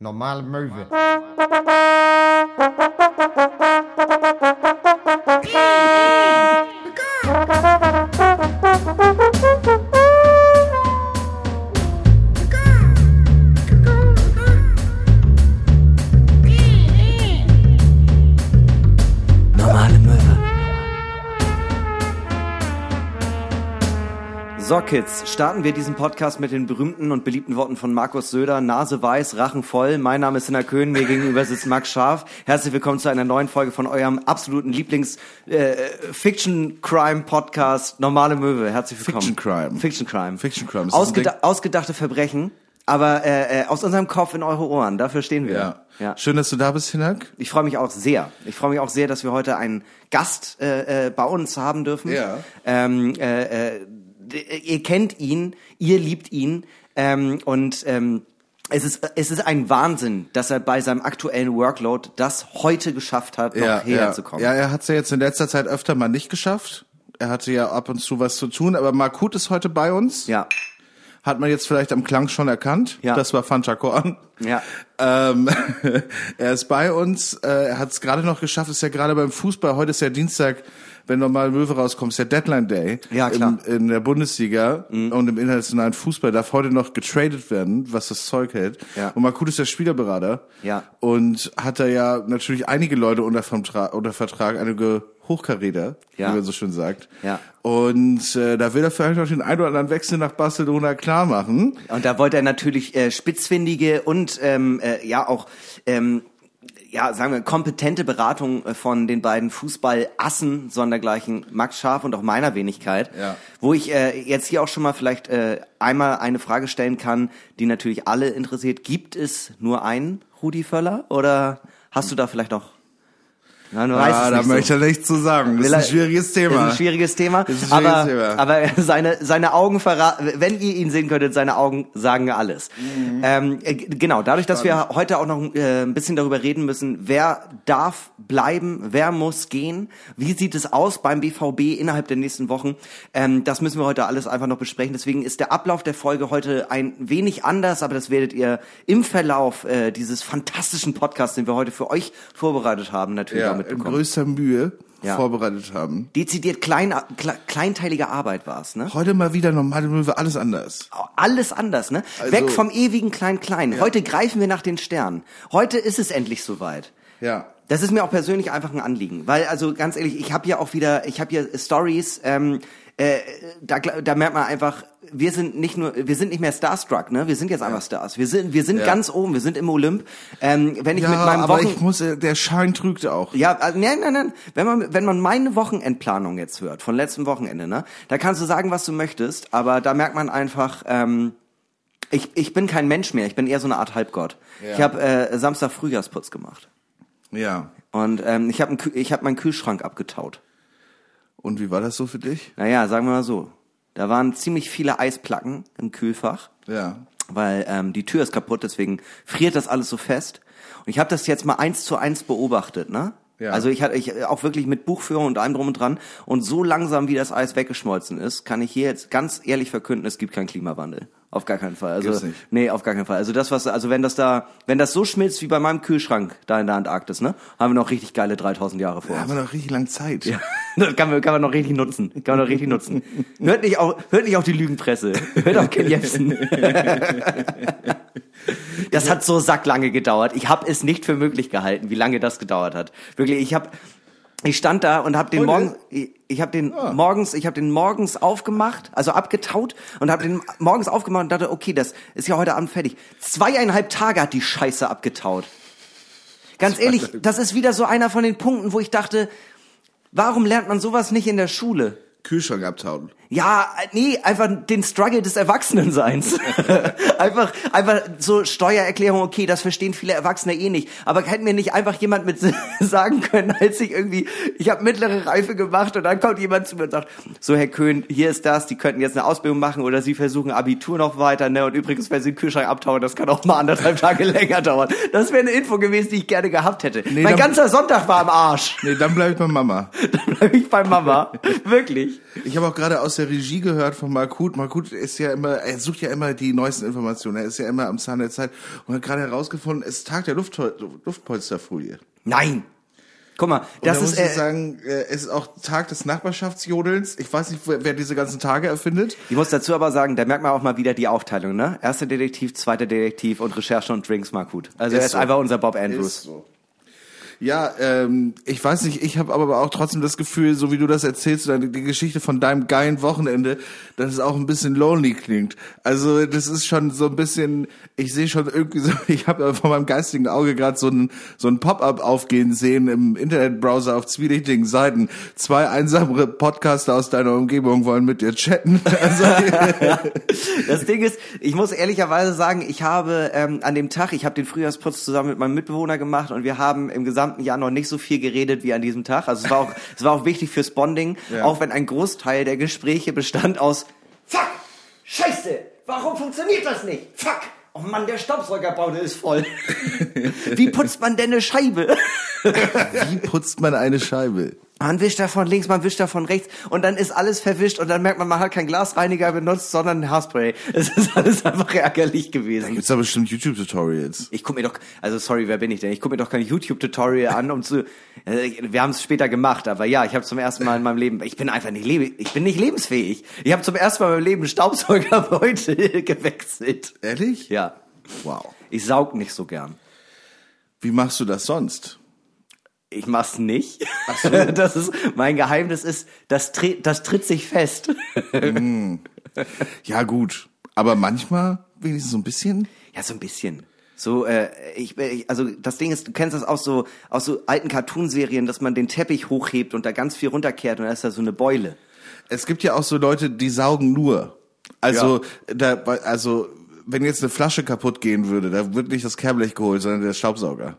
Normale Möwe. Kids, starten wir diesen Podcast mit den berühmten und beliebten Worten von Markus Söder. Nase weiß, Rachen voll. Mein Name ist Sinner Köhn, mir gegenüber sitzt Max Scharf. Herzlich willkommen zu einer neuen Folge von eurem absoluten Lieblings-Fiction-Crime-Podcast Normale Möwe. Herzlich willkommen. Fiction Crime. Fiction Crime. Fiction Crime, Ausgeda ausgedachte Verbrechen, aber äh, äh, aus unserem Kopf in eure Ohren. Dafür stehen wir. Ja. ja. Schön, dass du da bist, Hinak. Ich freue mich auch sehr. Ich freue mich auch sehr, dass wir heute einen Gast äh, äh, bei uns haben dürfen. Ja. Ähm, äh, äh, ihr kennt ihn, ihr liebt ihn ähm, und ähm, es ist, es ist ein Wahnsinn, dass er bei seinem aktuellen Workload das heute geschafft hat, noch ja, hierher ja. zu kommen. Ja, er hat es ja jetzt in letzter Zeit öfter mal nicht geschafft. Er hatte ja ab und zu was zu tun, aber Markut ist heute bei uns. ja. Hat man jetzt vielleicht am Klang schon erkannt. Ja. Das war Fantakorn. Ja. Ähm, er ist bei uns. Äh, er hat es gerade noch geschafft. Ist ja gerade beim Fußball. Heute ist ja Dienstag, wenn normal Möwe rauskommt, ist ja Deadline Day. Ja, klar. In, in der Bundesliga und im internationalen Fußball darf heute noch getradet werden, was das Zeug hält. Ja. Und Markut ist der Spielerberater. Ja. Und hat da ja natürlich einige Leute unter, unter Vertrag, einige Hochkaräter, Ja. wie man so schön sagt. Ja. Und äh, da will er vielleicht noch den ein oder anderen Wechsel nach Barcelona klar machen. Und da wollte er natürlich äh, spitzfindige und ähm, äh, ja auch ähm, ja, sagen wir, kompetente Beratung äh, von den beiden Fußballassen, sondergleichen Max Scharf und auch meiner Wenigkeit, Ja. wo ich äh, jetzt hier auch schon mal vielleicht äh, einmal eine Frage stellen kann, die natürlich alle interessiert. Gibt es nur einen Rudi Völler oder hast du da vielleicht noch? Du weißt ah, da möchte so. er nichts zu sagen. Das ist ein er- schwieriges Thema. Ist ein schwieriges Thema. Das ist ein schwieriges aber, Thema. aber seine, seine Augen verraten, wenn ihr ihn sehen könntet, seine Augen sagen alles. Mhm. Ähm, äh, genau, dadurch, dass wir heute auch noch äh, ein bisschen darüber reden müssen, wer darf bleiben, wer muss gehen, wie sieht es aus beim BVB innerhalb der nächsten Wochen, ähm, das müssen wir heute alles einfach noch besprechen. Deswegen ist der Ablauf der Folge heute ein wenig anders, aber das werdet ihr im Verlauf äh, dieses fantastischen Podcasts, den wir heute für euch vorbereitet haben, natürlich ja, mitbekommen. größter Mühe Ja. vorbereitet haben. dezidiert klein, kle, kleinteilige Arbeit war's, ne? Heute mal wieder normale Möwe, alles anders. Alles anders, ne? Also- Weg vom ewigen Klein-Klein. Heute greifen wir nach den Sternen. Heute ist es endlich soweit. Ja. Das ist mir auch persönlich einfach ein Anliegen, weil also ganz ehrlich, ich habe ja auch wieder, ich habe ja Stories. Ähm, äh, da, da merkt man einfach, wir sind nicht nur, wir sind nicht mehr starstruck, ne? Wir sind jetzt einfach Stars. Wir sind, wir sind Ja. ganz oben, wir sind im Olymp. Ähm, wenn ich Ja, mit meinem aber Wochen ich muss, äh, der Schein trügt auch. ja, also, nein, nein, nein. Wenn man, wenn man meine Wochenendplanung jetzt hört, von letztem Wochenende, ne, da kannst du sagen, was du möchtest, aber da merkt man einfach, ähm, ich, ich bin kein Mensch mehr, ich bin eher so eine Art Halbgott. Ja. Ich habe äh, Samstag Frühjahrsputz gemacht. Ja. Und ähm, ich habe ich hab meinen Kühlschrank abgetaut. Und wie war das so für dich? Naja, sagen wir mal so. Da waren ziemlich viele Eisplacken im Kühlfach, Ja. weil ähm, die Tür ist kaputt, deswegen friert das alles so fest. Und ich habe das jetzt mal eins zu eins beobachtet, ne? Ja. Also ich hatte ich auch wirklich mit Buchführung und allem drum und dran. Und so langsam wie das Eis weggeschmolzen ist, kann ich hier jetzt ganz ehrlich verkünden, es gibt keinen Klimawandel. Auf gar keinen Fall. Also Gibt's nicht. nee, auf gar keinen Fall. Also das was also wenn das da wenn das so schmilzt wie bei meinem Kühlschrank da in der Antarktis, ne? Haben wir noch richtig geile 3000 Jahre vor Da uns. haben wir noch richtig lang Zeit. Ja. Das kann man, kann man noch richtig nutzen. Kann man noch richtig nutzen. Hört nicht auf, hört nicht auf die Lügenpresse. Hört auf Ken Jebsen. Das hat so sacklange gedauert. Ich habe es nicht für möglich gehalten, wie lange das gedauert hat. Wirklich, ich habe ich stand da und habe den Heute? morgens ich, ich habe den morgens ich habe den morgens aufgemacht, also abgetaut und habe den morgens aufgemacht und dachte, okay, das ist ja heute Abend fertig. Zweieinhalb Tage hat die Scheiße abgetaut. Ganz ehrlich, das ist wieder so einer von den Punkten, wo ich dachte, warum lernt man sowas nicht in der Schule? Kühlschrank abtauen. Ja, nee, einfach den Struggle des Erwachsenenseins. einfach, einfach so Steuererklärung, okay, das verstehen viele Erwachsene eh nicht. Aber hätte mir nicht einfach jemand mit sagen können, als ich irgendwie, ich habe mittlere Reife gemacht und dann kommt jemand zu mir und sagt, so Herr Köhn, hier ist das, die könnten jetzt eine Ausbildung machen oder Sie versuchen Abitur noch weiter, ne? Und übrigens, wenn Sie den Kühlschrank abtauen, das kann auch mal anderthalb Tage länger dauern. Das wäre eine Info gewesen, die ich gerne gehabt hätte. mein dann- ganzer Sonntag war am Arsch. Nee, dann bleib ich bei Mama. Dann bleib ich bei Mama. Wirklich. Ich habe auch gerade aus aus der Regie gehört von Markut. Markut ist ja immer, er sucht ja immer die neuesten Informationen. Er ist ja immer am Zahn der Zeit und hat gerade herausgefunden, es ist Tag der Luft Luftpolsterfolie. Nein! Guck mal, Und das da ist muss ich äh, sagen, äh, es ist auch Tag des Nachbarschaftsjodelns. Ich weiß nicht, wer, wer diese ganzen Tage erfindet. Ich muss dazu aber sagen, da merkt man auch mal wieder die Aufteilung, ne? Erster Detektiv, zweiter Detektiv und Recherche und Drinks Markut. Also Ist er ist so. einfach unser Bob Andrews. Ist so. Ja, ähm, ich weiß nicht, ich habe aber auch trotzdem das Gefühl, so wie du das erzählst, die Geschichte von deinem geilen Wochenende, dass es auch ein bisschen lonely klingt. Also das ist schon so ein bisschen, ich sehe schon irgendwie so, ich habe vor meinem geistigen Auge gerade so ein so ein Pop-up aufgehen sehen im Internetbrowser auf zwielichtigen Seiten. Zwei einsame Podcaster aus deiner Umgebung wollen mit dir chatten. Also, Das Ding ist, ich muss ehrlicherweise sagen, ich habe ähm, an dem Tag, ich habe den Frühjahrsputz zusammen mit meinem Mitbewohner gemacht und wir haben im gesamten Jahr noch nicht so viel geredet wie an diesem Tag. Also es war auch, es war auch wichtig fürs Bonding, Ja. auch wenn ein Großteil der Gespräche bestand aus Fuck, Scheiße, warum funktioniert das nicht? Fuck, oh Mann, der Staubsaugerbaude ist voll. Wie putzt man denn eine Scheibe? wie putzt man eine Scheibe? Man wischt da von links, man wischt da von rechts und dann ist alles verwischt und dann merkt man, man hat keinen Glasreiniger benutzt, sondern ein Haarspray. Es ist alles einfach ärgerlich gewesen. Gibt's da bestimmt YouTube-Tutorials. Ich guck mir doch, also sorry, wer bin ich denn? Ich guck mir doch kein YouTube-Tutorial an, um zu. Äh, wir haben es später gemacht, aber ja, ich habe zum ersten Mal in meinem Leben, ich bin einfach nicht lebe, ich bin nicht lebensfähig. Ich habe zum ersten Mal in meinem Leben Staubsaugerbeutel gewechselt. Ehrlich? Ja, Wow. ich saug nicht so gern. Wie machst du das sonst? Ich mach's nicht. Ach so. Das ist mein Geheimnis ist, das, das tritt sich fest. Ja, gut. Aber manchmal wenigstens so ein bisschen. Ja, so ein bisschen. So, äh, ich, ich, also das Ding ist, du kennst das aus so aus so alten Cartoonserien, dass man den Teppich hochhebt und da ganz viel runterkehrt und da ist da so eine Beule. Es gibt ja auch so Leute, die saugen nur. Also, da, also, wenn jetzt eine Flasche kaputt gehen würde, da wird nicht das Kehrblech geholt, sondern der Staubsauger.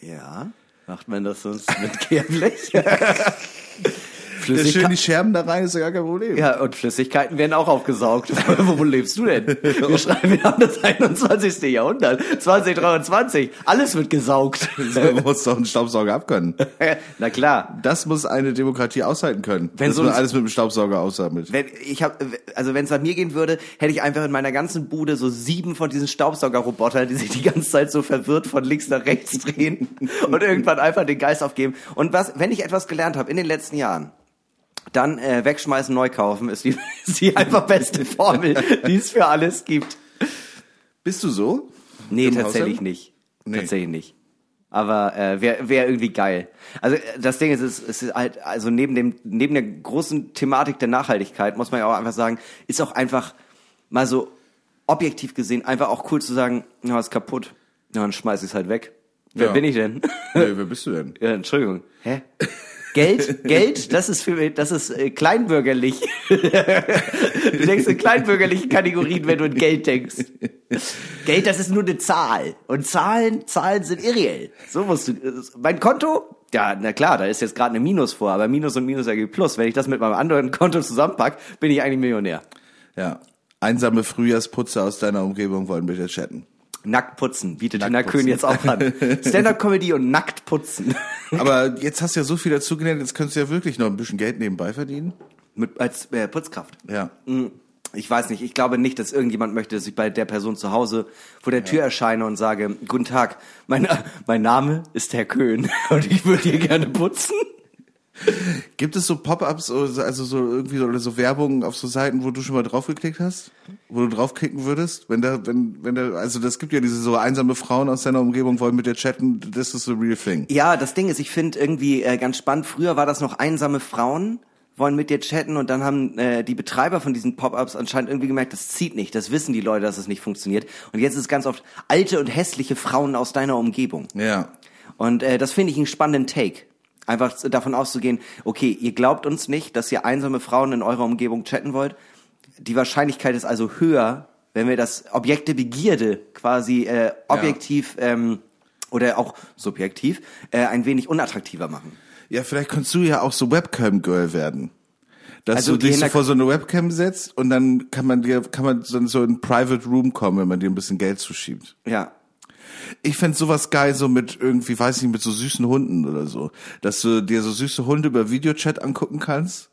Ja, macht man das sonst mit Kehrblech? Der schön Flüssigkeit die Scherben da rein, ist ja gar kein Problem. ja, und Flüssigkeiten werden auch aufgesaugt. wo, wo lebst du denn? Wir schreiben, wir haben das 21. Jahrhundert, 2023. Alles wird gesaugt. Man muss doch einen Staubsauger abkönnen. Na klar. Das muss eine Demokratie aushalten können. Wenn dass so alles mit dem Staubsauger aussammelt. Wenn ich hab, also wenn es nach mir gehen würde, hätte ich einfach in meiner ganzen Bude so sieben von diesen Staubsaugerrobotern, die sich die ganze Zeit so verwirrt von links nach rechts drehen und irgendwann einfach den Geist aufgeben. Und was, wenn ich etwas gelernt habe in den letzten Jahren, dann äh, wegschmeißen, neu kaufen ist die, ist die einfach beste Formel, die es für alles gibt. Bist du so? Nee, Im tatsächlich Haushalt? nicht. Nee. Tatsächlich nicht. Aber äh, wäre wär irgendwie geil. Also das Ding ist, es es ist halt, also neben dem, neben der großen Thematik der Nachhaltigkeit muss man ja auch einfach sagen, ist auch einfach mal so objektiv gesehen einfach auch cool zu sagen, ja, ist kaputt. Ja, dann schmeiß ich's halt weg. Wer Ja. bin ich denn? Nee, wer bist du denn? ja, Entschuldigung. Hä? Geld, Geld, das ist für das ist äh, kleinbürgerlich. du denkst in kleinbürgerlichen Kategorien, wenn du in Geld denkst. Geld, das ist nur eine Zahl. Und Zahlen, Zahlen sind irreell. So musst du. Mein Konto, ja, na klar, da ist jetzt gerade eine Minus vor, aber Minus und Minus ergibt Plus. Wenn ich das mit meinem anderen Konto zusammenpack, bin ich eigentlich Millionär. Ja. Einsame Frühjahrsputzer aus deiner Umgebung wollen bitte chatten. Nackt putzen, bietet Nackt Tina Köhn putzen. jetzt auch an. Stand-up-Comedy und nackt putzen. Aber jetzt hast du ja so viel dazugelernt, jetzt könntest du ja wirklich noch ein bisschen Geld nebenbei verdienen. Mit, als äh, Putzkraft. Ja. Hm, Ich weiß nicht, ich glaube nicht, dass irgendjemand möchte, dass ich bei der Person zu Hause vor der Tür erscheine und sage, guten Tag, mein, mein Name ist Herr Köhn und ich würde hier gerne putzen. Gibt es so Pop-ups, oder also so irgendwie so, oder so Werbung auf so Seiten, wo du schon mal draufgeklickt hast? Wo du draufklicken würdest? Wenn da, wenn, wenn da, also das gibt ja diese so einsame Frauen aus deiner Umgebung wollen mit dir chatten, das ist the real thing. Ja, das Ding ist, ich finde irgendwie äh, ganz spannend, früher war das noch einsame Frauen wollen mit dir chatten und dann haben äh, die Betreiber von diesen Pop-ups anscheinend irgendwie gemerkt, das zieht nicht, das wissen die Leute, dass es nicht funktioniert. Und jetzt ist es ganz oft alte und hässliche Frauen aus deiner Umgebung. Ja. Und äh, das finde ich einen spannenden Take. Einfach davon auszugehen, okay, ihr glaubt uns nicht, dass ihr einsame Frauen in eurer Umgebung chatten wollt. Die Wahrscheinlichkeit ist also höher, wenn wir das Objekt der Begierde quasi äh, objektiv ähm, oder auch subjektiv äh, ein wenig unattraktiver machen. Ja, vielleicht kannst du ja auch so Webcam-Girl werden. Dass Also du dich so vor so eine Webcam setzt und dann kann man dir, kann man so in Private Room kommen, wenn man dir ein bisschen Geld zuschiebt. Ja. Ich fänd sowas geil, so mit irgendwie, weiß nicht, mit so süßen Hunden oder so. Dass du dir so süße Hunde über Videochat angucken kannst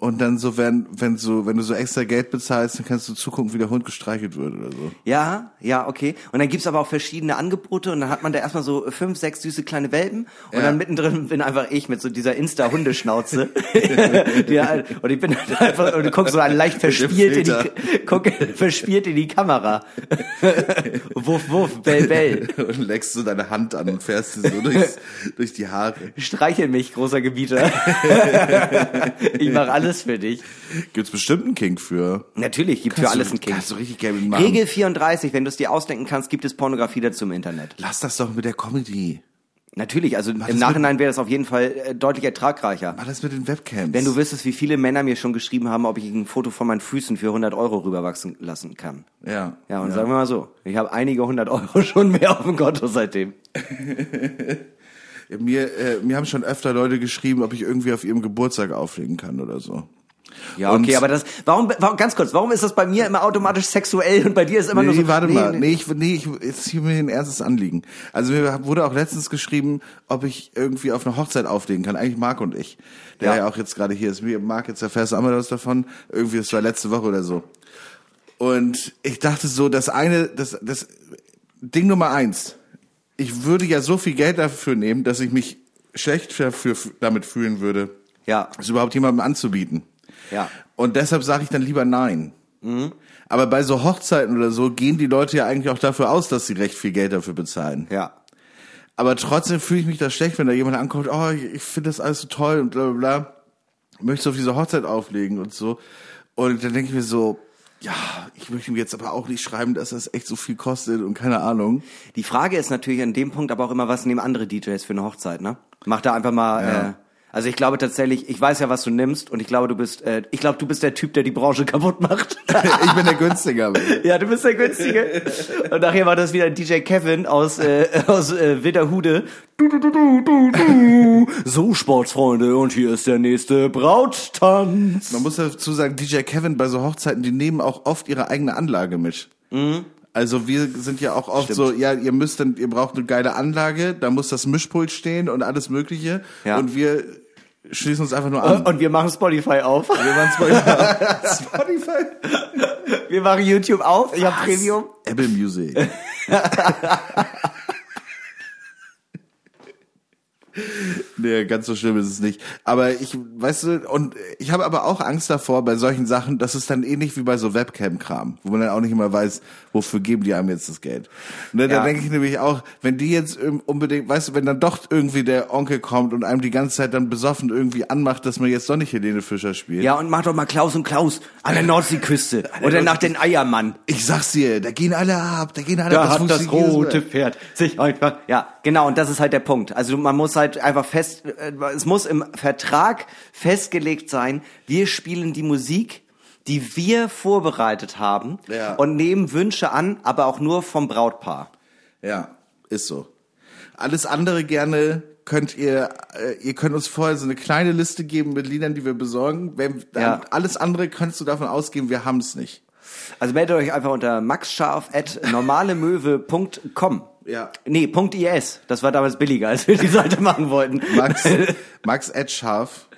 Und dann so, wenn, wenn so, wenn du so extra Geld bezahlst, dann kannst du zugucken, wie der Hund gestreichelt wird oder so. Ja, ja, okay. Und dann gibt's aber auch verschiedene Angebote und dann hat man da erstmal so fünf, sechs süße kleine Welpen und Ja. dann mittendrin bin einfach ich mit so dieser Insta-Hundeschnauze. Halt- und ich bin dann einfach, und du guckst so leicht verspielt in die, guck, verspielt in die Kamera. wuff, wuff, bell, bell. Und leckst so deine Hand an und fährst sie so durchs, durch die Haare. Streichel mich, großer Gebieter. ich mache alles für dich. Gibt's bestimmt einen Kink für. Natürlich, gibt für Kannst alles du, einen King. Kannst du richtig Geld machen. Regel 34, wenn du es dir ausdenken kannst, gibt es Pornografie dazu im Internet. Lass das doch mit der Comedy. Natürlich, also das im Nachhinein wäre das auf jeden Fall äh, deutlich ertragreicher. Mach das mit den Webcams. Wenn du wüsstest, wie viele Männer mir schon geschrieben haben, ob ich ein Foto von meinen Füßen für 100 Euro rüberwachsen lassen kann. Ja. Ja, und sagen wir mal so, ich habe einige hundert Euro schon mehr auf dem Konto seitdem. Mir, äh, mir haben schon öfter Leute geschrieben, ob ich irgendwie auf ihrem Geburtstag auflegen kann oder so. Ja, Und- okay, aber das, warum, warum, ganz kurz, warum ist das bei mir immer automatisch sexuell und bei dir ist immer nee, nur so, warte nee, mal. nee. Nee, ich, nee, ich, jetzt hier mir ein ernstes Anliegen. Also mir wurde auch letztens geschrieben, ob ich irgendwie auf eine Hochzeit auflegen kann. Eigentlich Marc und ich. Der Ja. ja, auch jetzt gerade hier ist. Mir, Marc, jetzt erfährst du auch mal was davon. Irgendwie, das war letzte Woche oder so. Und ich dachte so, das eine, das, das Ding Nummer eins. Ich würde ja so viel Geld dafür nehmen, dass ich mich schlecht dafür, damit fühlen würde, Ja, es überhaupt jemandem anzubieten. ja. Und deshalb sage ich dann lieber nein. Aber bei so Hochzeiten oder so gehen die Leute ja eigentlich auch dafür aus, dass sie recht viel Geld dafür bezahlen. Ja. Aber trotzdem fühle ich mich da schlecht, wenn da jemand ankommt, oh, ich, ich finde das alles so toll und bla bla bla. Möchtest du auf diese Hochzeit auflegen und so. Und dann denke ich mir so, ja, ich möchte ihm jetzt aber auch nicht schreiben, dass das echt so viel kostet und keine Ahnung. Die Frage ist natürlich an dem Punkt aber auch immer, was nehmen andere DJs für eine Hochzeit, ne? Mach da einfach mal, Ja. äh, also ich glaube tatsächlich, ich weiß ja, was du nimmst und ich glaube, du bist, äh, ich glaube, du bist der Typ, der die Branche kaputt macht. ich bin der Günstiger. ja, du bist der Günstige. Und nachher war das wieder DJ Kevin aus, äh, aus äh, Witterhude. Du, du, du, du, du, du. So, Sportsfreunde, und hier ist der nächste Brauttanz. Man muss dazu sagen, DJ Kevin bei so Hochzeiten, die nehmen auch oft ihre eigene Anlage mit. Also wir sind ja auch oft so, ja, ihr müsst dann, ihr braucht eine geile Anlage, da muss das Mischpult stehen und alles Mögliche. Ja. Und wir schließen uns einfach nur an. Und wir machen Spotify auf. wir waren Spotify. Spotify. Wir machen YouTube auf. Ich habe Premium. Apple Music. Nee, ganz so schlimm ist es nicht. Aber ich, weißt du, und ich habe aber auch Angst davor bei solchen Sachen, dass es dann ähnlich wie bei so Webcam-Kram, wo man dann auch nicht immer weiß, wofür geben die einem jetzt das Geld. Ne, da Ja. denke ich nämlich auch, wenn die jetzt unbedingt, weißt du, wenn dann doch irgendwie der Onkel kommt und einem die ganze Zeit dann besoffen irgendwie anmacht, dass man jetzt doch nicht Helene Fischer spielt. Ja, und mach doch mal Klaus und Klaus an der Nordseeküste. Oder nach den Eiermann. Ich sag's dir, da gehen alle ab, da gehen alle Da ab. hat das rote Pferd sich einfach. Ja, genau, und das ist halt der Punkt. Also man muss halt einfach fest, äh, es muss im Vertrag festgelegt sein, wir spielen die Musik, die wir vorbereitet haben Ja. und nehmen Wünsche an, aber auch nur vom Brautpaar. Ja, ist so. Alles andere gerne könnt ihr, äh, ihr könnt uns vorher so eine kleine Liste geben mit Liedern, die wir besorgen. Wenn, Ja. Alles andere kannst du davon ausgehen, wir haben es nicht. Also meldet euch einfach unter maxscharf.normalemöwe.com. Ja. Nee, .is. Das war damals billiger, als wir die Seite machen wollten. Max, Max Edscharf,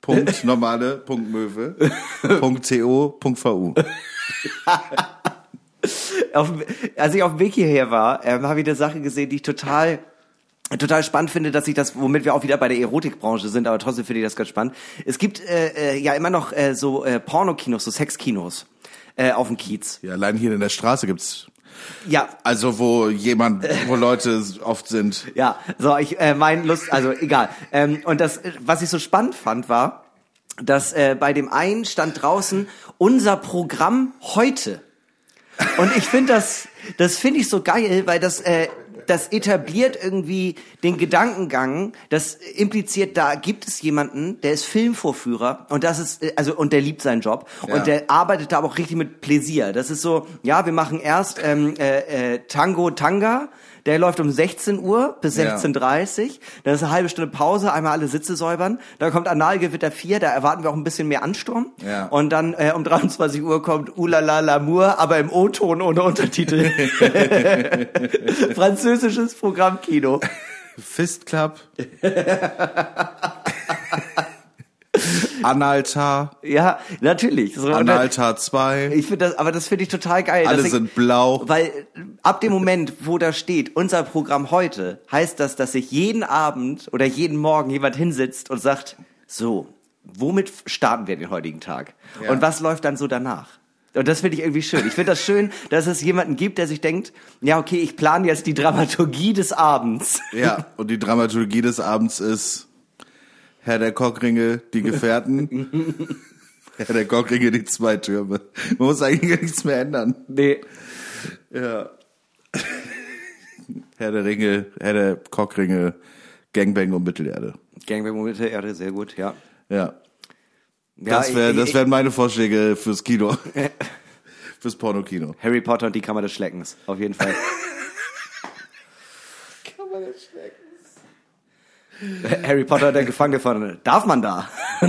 Punkt normale, Punkt Möwe, Punkt CO, Punkt VU. auf, als ich auf dem Weg hierher war, ähm, habe ich eine Sache gesehen, die ich total total spannend finde, dass ich das, womit wir auch wieder bei der Erotikbranche sind, aber trotzdem finde ich das ganz spannend. Es gibt äh, äh, ja immer noch äh, so äh, Pornokinos, so Sexkinos äh, auf dem Kiez. Ja, allein hier in der Straße gibt's, Ja, also wo jemand, wo Leute oft sind. Ja, so ich äh, mein Lust, also egal. Ähm, und das, was ich so spannend fand, war, dass äh, bei dem einen stand draußen unser Programm heute. Und ich finde das, das finde ich so geil, weil das äh, das etabliert irgendwie den Gedankengang, das impliziert, da gibt es jemanden, der ist Filmvorführer und das ist, äh, also, und der liebt seinen Job Ja. und der arbeitet da auch richtig mit Pläsier. Das ist so, ja, wir machen erst ähm, äh, äh, Tango Tanga, der läuft um 16 Uhr bis Ja. 16.30 dann ist eine halbe Stunde Pause, einmal alle Sitze säubern, dann kommt Analgewitter 4, da erwarten wir auch ein bisschen mehr Ansturm Ja. und dann äh, um 23 Uhr kommt Ulala L'amour, aber im O-Ton ohne Untertitel. Französisches Programmkino. Fist Club. Analtar, Ja, natürlich. So, Analtar 2. ich finde das, aber das finde ich total geil. Alle ich, sind blau. Weil ab dem Moment, wo da steht, unser Programm heute, heißt das, dass sich jeden Abend oder jeden Morgen jemand hinsitzt und sagt, so, womit starten wir den heutigen Tag? Ja. Und was läuft dann so danach? Und das finde ich irgendwie schön. Ich finde das schön, dass es jemanden gibt, der sich denkt, ja, okay, ich plane jetzt die Dramaturgie des Abends. Ja, und die Dramaturgie des Abends ist Herr der Kockringe, die Gefährten. Herr der Kockringe, die zwei Türme. Man muss eigentlich gar nichts mehr ändern. Nee. Ja. Herr der Ringe, Herr der Kockringe, Gangbang und Mittelerde. Gangbang Momente, Erde, sehr gut, ja. Ja. ja Das, wär, ich- das wären meine Vorschläge fürs Kino. fürs Pornokino. Harry Potter und die Kammer des Schleckens, auf jeden Fall. Harry Potter, der Gefangene von, darf man da?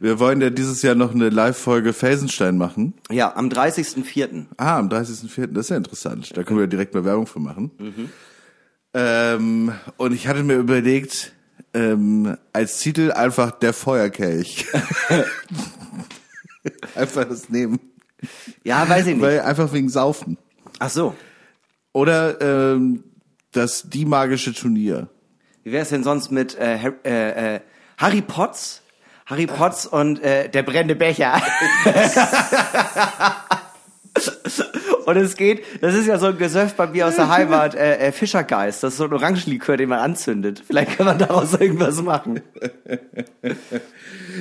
Wir wollen ja dieses Jahr noch eine Live-Folge Felsenstein machen. ja, am 30.04. Ah, am 30.04. Das ist ja interessant. Da können wir direkt mal Werbung für machen. Ähm, und ich hatte mir überlegt, ähm, als Titel einfach der Feuerkelch. einfach das nehmen. Ja, weiß ich nicht. Weil einfach wegen Saufen. Ach so. Oder ähm, das Die magische Turnier. Wie wäre es denn sonst mit äh, Har- äh, äh, Harry Potts? Harry Potts und äh, der brennende Becher. und es geht, das ist ja so ein Gesöff bei mir aus der Heimat, äh, äh, Fischergeist. Das ist so ein Orangenlikör, den man anzündet. Vielleicht kann man daraus irgendwas machen.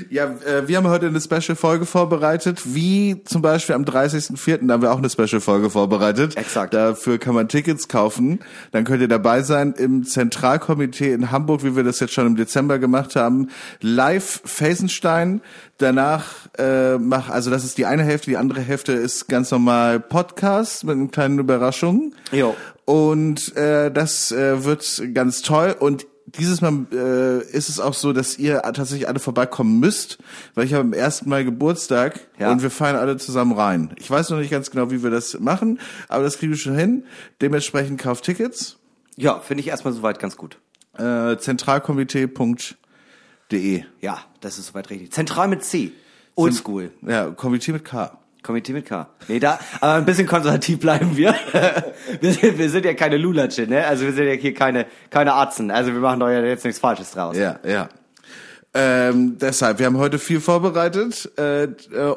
Ja, äh, wir haben heute eine Special-Folge vorbereitet, wie zum Beispiel am 30.04. Da haben wir auch eine Special-Folge vorbereitet. Exakt. Dafür kann man Tickets kaufen. Dann könnt ihr dabei sein im Zentralkomitee in Hamburg, wie wir das jetzt schon im Dezember gemacht haben. Live Felsenstein. Danach äh, mach, also das ist die eine Hälfte, die andere Hälfte ist ganz normal Podcast mit einer kleinen Überraschung. Jo. Und äh, das äh, wird ganz toll. Und dieses Mal äh, ist es auch so, dass ihr tatsächlich alle vorbeikommen müsst, weil ich habe am ersten Mal Geburtstag Ja. und wir feiern alle zusammen rein. Ich weiß noch nicht ganz genau, wie wir das machen, aber das kriegen wir schon hin. Dementsprechend kauft Tickets. Ja, finde ich erstmal soweit ganz gut. Äh, zentralkomitee.de. Ja, das ist soweit richtig. Zentral mit C. Oldschool. Ja, Komitee mit K. Komitee mit K. Nee, da, aber ein bisschen konservativ bleiben wir. wir, sind, wir sind ja keine Lulatsche, ne? Also wir sind ja hier keine, keine Arzen. Also wir machen doch ja jetzt nichts Falsches draus. Ja, ja. Ähm, deshalb, wir haben heute viel vorbereitet äh,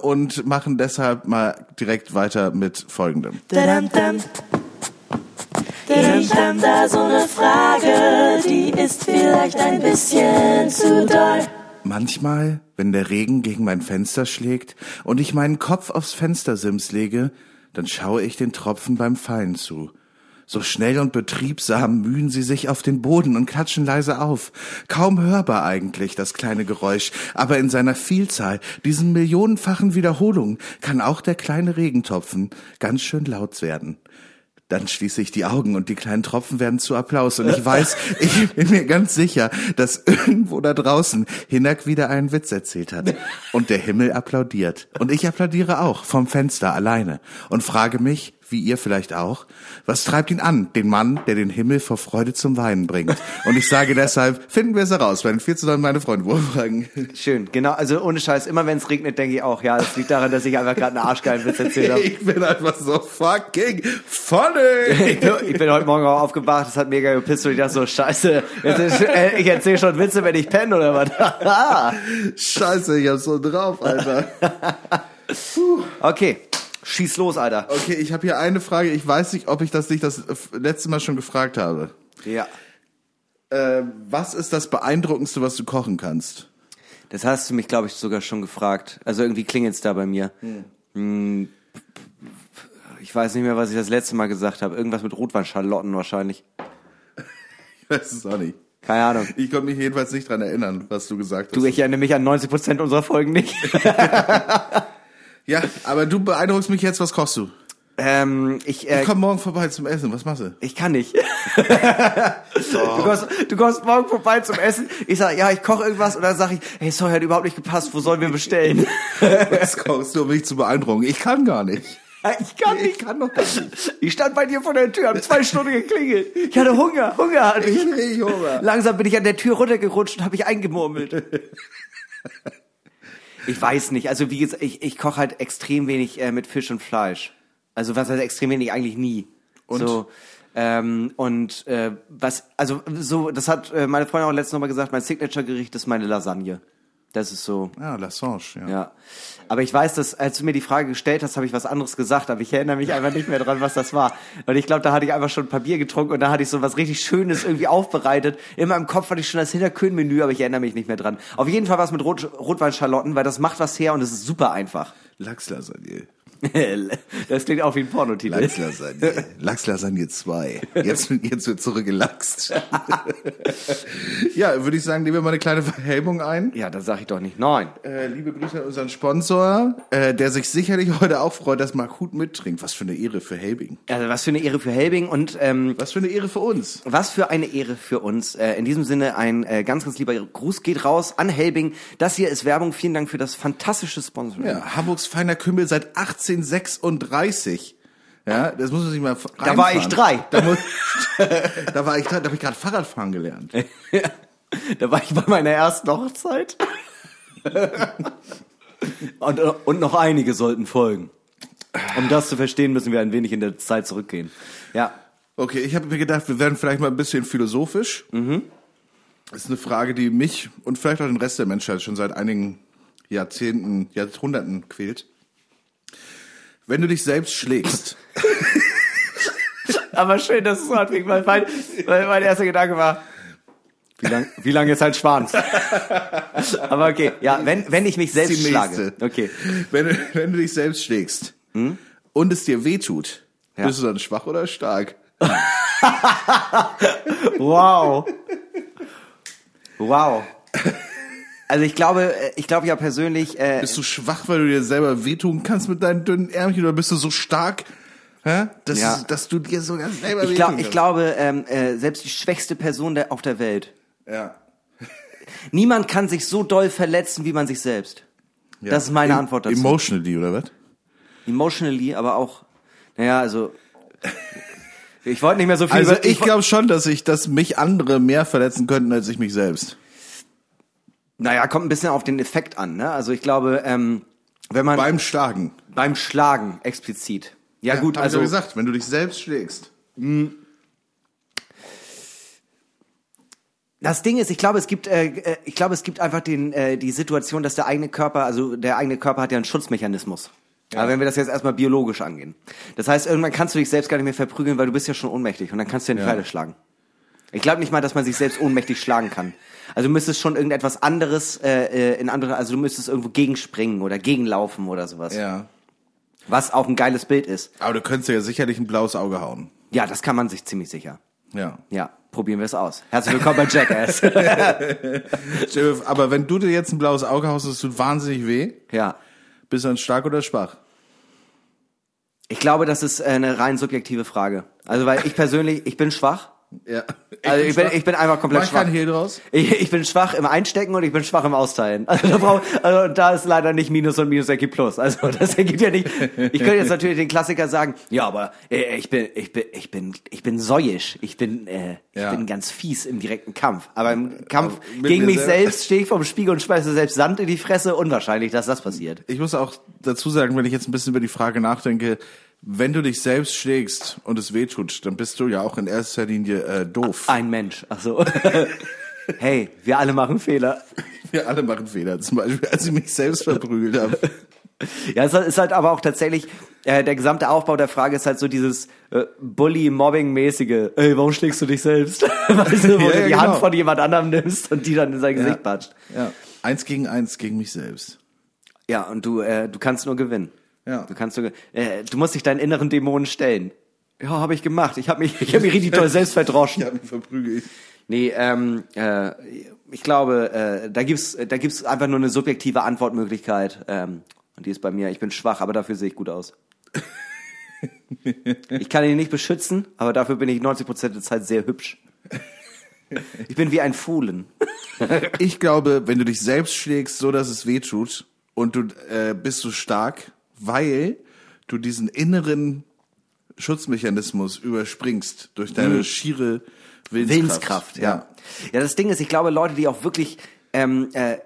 und machen deshalb mal direkt weiter mit folgendem. Ich hab da so eine Frage, die ist vielleicht ein bisschen zu doll. Manchmal, wenn der Regen gegen mein Fenster schlägt und ich meinen Kopf aufs Fenstersims lege, dann schaue ich den Tropfen beim Fallen zu. So schnell und betriebsam mühen sie sich auf den Boden und klatschen leise auf. Kaum hörbar eigentlich das kleine Geräusch, aber in seiner Vielzahl, diesen millionenfachen Wiederholungen, kann auch der kleine Regentropfen ganz schön laut werden. Dann schließe ich die Augen und die kleinen Tropfen werden zu Applaus. Und ich weiß, ich bin mir ganz sicher, dass irgendwo da draußen Hinak wieder einen Witz erzählt hat. Und der Himmel applaudiert. Und ich applaudiere auch vom Fenster alleine und frage mich, wie ihr vielleicht auch, was treibt ihn an, den Mann, der den Himmel vor Freude zum Weinen bringt. Und ich sage deshalb, finden wir es heraus, wenn viel zu doll meine Freunde fragen. Schön, genau. Also ohne Scheiß, immer wenn es regnet, denke ich auch, ja, das liegt daran, dass ich einfach gerade einen arschgeilen Witz erzählt habe. Ich bin einfach so fucking funny. Ich bin, heute Morgen auch aufgewacht, es hat mega gepisst und ich dachte so, scheiße, jetzt ist, äh, ich erzähle schon Witze, wenn ich penne oder was. Scheiße, ich hab so drauf, Alter. okay, schieß los, Alter. Okay, ich habe hier eine Frage. Ich weiß nicht, ob ich das nicht das äh, letzte Mal schon gefragt habe. Ja. Äh, was ist das Beeindruckendste, was du kochen kannst? Das hast du mich, glaube ich, sogar schon gefragt. Also irgendwie klingelt's da bei mir. Hm. Ich weiß nicht mehr, was ich das letzte Mal gesagt habe. Irgendwas mit Rotweinschalotten wahrscheinlich. Ich weiß es auch nicht. Keine Ahnung. Ich konnte mich jedenfalls nicht dran erinnern, was du gesagt hast. Du, ich erinnere mich an 90% unserer Folgen nicht. ja, aber du beeindruckst mich jetzt. Was kochst du? ähm, ich, äh, Ich komm morgen vorbei zum Essen. Was machst du? Ich kann nicht. du, kommst, du kommst morgen vorbei zum Essen. Ich sag, ja, ich koche irgendwas und dann sag ich, hey, sorry, hat überhaupt nicht gepasst. Wo sollen wir bestellen? Was kochst du, um mich zu beeindrucken? Ich kann gar nicht. Ich kann Ich nicht. kann doch gar nicht. Ich stand bei dir vor der Tür, hab zwei Stunden geklingelt. Ich hatte Hunger, Hunger hatte ich. Ich Hunger. Langsam bin ich an der Tür runtergerutscht und habe ich eingemurmelt. Ich weiß nicht. Also wie gesagt, ich, ich koche halt extrem wenig äh, mit Fisch und Fleisch. Also was heißt extrem wenig? Eigentlich nie. Und? So, ähm, und äh, was, also so, das hat äh, meine Freundin auch letztes Mal gesagt, mein Signature-Gericht ist meine Lasagne. Das ist so, Ja, Lassange, ja. ja. Aber ich weiß, dass als du mir die Frage gestellt hast, habe ich was anderes gesagt, aber ich erinnere mich einfach nicht mehr dran, was das war. Und ich glaube, da hatte ich einfach schon ein paar Bier getrunken und da hatte ich so was richtig Schönes irgendwie aufbereitet. In meinem Kopf hatte ich schon das Hinterkön-Menü, aber ich erinnere mich nicht mehr dran. Auf jeden Fall was mit Rot Rotweinschalotten, weil das macht was her und es ist super einfach. Lachslasagne. das klingt auch wie ein Pornotitel. Lachslasagne. Lachslasagne 2. Jetzt, jetzt wird zurückgelachst. ja, würde ich sagen, nehmen wir mal eine kleine Verhelmung ein. Ja, da sag ich doch nicht nein. Äh, liebe Grüße an unseren Sponsor, äh, der sich sicherlich heute auch freut, dass Mark Huth mittrinkt. Was für eine Ehre für Helbing. Also was für eine Ehre für Helbing und ähm, Was für eine Ehre für uns. Was für eine Ehre für uns. Äh, in diesem Sinne ein äh, ganz, ganz lieber Gruß geht raus an Helbing. Das hier ist Werbung. Vielen Dank für das fantastische Sponsoring. Ja, Hamburgs feiner Kümmel seit 1836. Ja, das muss man sich mal Da war ich drei. Da, muss, da war ich drei, da habe ich gerade Fahrradfahren gelernt. da war ich bei meiner ersten Hochzeit. und, und noch einige sollten folgen. Um das zu verstehen, müssen wir ein wenig in der Zeit zurückgehen. Ja. Okay, ich habe mir gedacht, wir werden vielleicht mal ein bisschen philosophisch. Mhm. Das ist eine Frage, die mich und vielleicht auch den Rest der Menschheit schon seit einigen Jahrzehnten, Jahrhunderten quält. Wenn du dich selbst schlägst, Aber schön, dass es so anfing, weil mein, weil mein erster Gedanke war, wie lang, wie lang ist halt Schwanz? Aber okay, ja, wenn, wenn ich mich selbst schlage. Okay. wenn, du- wenn du dich selbst schlägst und es dir wehtut, Ja. bist du dann schwach oder stark? Wow. Wow. Also ich glaube, äh, ich glaube ja persönlich, äh, Bist du schwach, weil du dir selber wehtun kannst mit deinen dünnen Ärmchen oder bist du so stark, hä? Dass, Ja. dass du dir sogar selber ich, wehtun glaub, ich kannst? glaube, ähm, äh, selbst die schwächste Person der, auf der Welt. Ja. Niemand kann sich so doll verletzen wie man sich selbst. ja. Das ist meine Em- Antwort dazu. Emotionally, oder was? Emotionally, aber auch, naja, also, ich wollte nicht mehr so viel Also ich glaube schon, dass ich, dass mich andere mehr verletzen könnten als ich mich selbst. Naja, kommt ein bisschen auf den Effekt an, ne? Also ich glaube, ähm, wenn man beim, Beim Schlagen. Schlagen explizit. Ja, gut, hab also ich ja gesagt, wenn du dich selbst schlägst. Das Ding ist, ich glaube, es gibt, äh, äh, ich glaube, es gibt einfach den, äh, die Situation, dass der eigene Körper, also der eigene Körper hat ja einen Schutzmechanismus. Aber wenn wir das jetzt erstmal biologisch angehen. Das heißt, irgendwann kannst du dich selbst gar nicht mehr verprügeln, weil du bist ja schon ohnmächtig und dann kannst du ja nicht Ja. weiter schlagen. Ich glaube nicht mal, dass man sich selbst ohnmächtig schlagen kann. Also du müsstest schon irgendetwas anderes äh, äh, in andere, also du müsstest irgendwo gegenspringen oder gegenlaufen oder sowas. Ja. Was auch ein geiles Bild ist. Aber du könntest dir ja sicherlich ein blaues Auge hauen. Ja, das kann man sich ziemlich sicher. Ja. Ja, probieren wir es aus. Herzlich willkommen bei Jackass. Aber wenn du dir jetzt ein blaues Auge haust, das tut wahnsinnig weh. ja. Bist du dann stark oder schwach? Ich glaube, das ist äh, eine rein subjektive Frage. Also, weil ich persönlich, ich bin schwach. Ja. Also ich bin, ich bin einfach komplett Mach ich schwach. keinen Hehl draus? Ich, ich bin schwach im Einstecken und ich bin schwach im Austeilen. Also da, brauch, also da ist leider nicht Minus und Minus ergibt Plus. Also das ergibt ja nicht. Ich könnte jetzt natürlich den Klassiker sagen, ja, aber äh, ich bin, ich bin, ich bin, ich bin säuisch. Ich bin, äh, ich Ja. bin ganz fies im direkten Kampf. Aber im Kampf Aber gegen mich selber- selbst stehe ich vorm Spiegel und schmeiße selbst Sand in die Fresse. Unwahrscheinlich, dass das passiert. Ich muss auch dazu sagen, wenn ich jetzt ein bisschen über die Frage nachdenke, wenn du dich selbst schlägst und es wehtut, dann bist du ja auch in erster Linie äh, doof. Ein Mensch. Ach so. hey, wir alle machen Fehler. Wir alle machen Fehler. Zum Beispiel, als ich mich selbst verprügelt habe. Ja, es ist halt aber auch tatsächlich, äh, der gesamte Aufbau der Frage ist halt so dieses äh, Bully-Mobbing-mäßige, ey, warum schlägst du dich selbst? weißt du, wo Ja, du ja, die genau. Hand von jemand anderem nimmst und die dann in sein Gesicht Ja. patscht. Ja. Eins gegen eins gegen mich selbst. Ja, und du, äh, du kannst nur gewinnen. Ja. Du kannst ge- äh, du musst dich deinen inneren Dämonen stellen. Ja, habe ich gemacht. Ich habe mich, ich habe mich richtig toll selbst verdroschen. Ich habe mich verprügelt. Nee, ähm, äh, ich glaube, äh, da gibt's, da gibt's einfach nur eine subjektive Antwortmöglichkeit. Ähm, und die ist bei mir. Ich bin schwach, aber dafür sehe ich gut aus. ich kann ihn nicht beschützen, aber dafür bin ich 90 Prozent der Zeit sehr hübsch. Ich bin wie ein Fohlen. Ich glaube, wenn du dich selbst schlägst, so dass es weh tut und du äh, bist du stark, weil du diesen inneren Schutzmechanismus überspringst durch deine schiere Willenskraft. Willenskraft, ja. ja. das Ding ist, ich glaube, Leute, die auch wirklich, ähm, äh,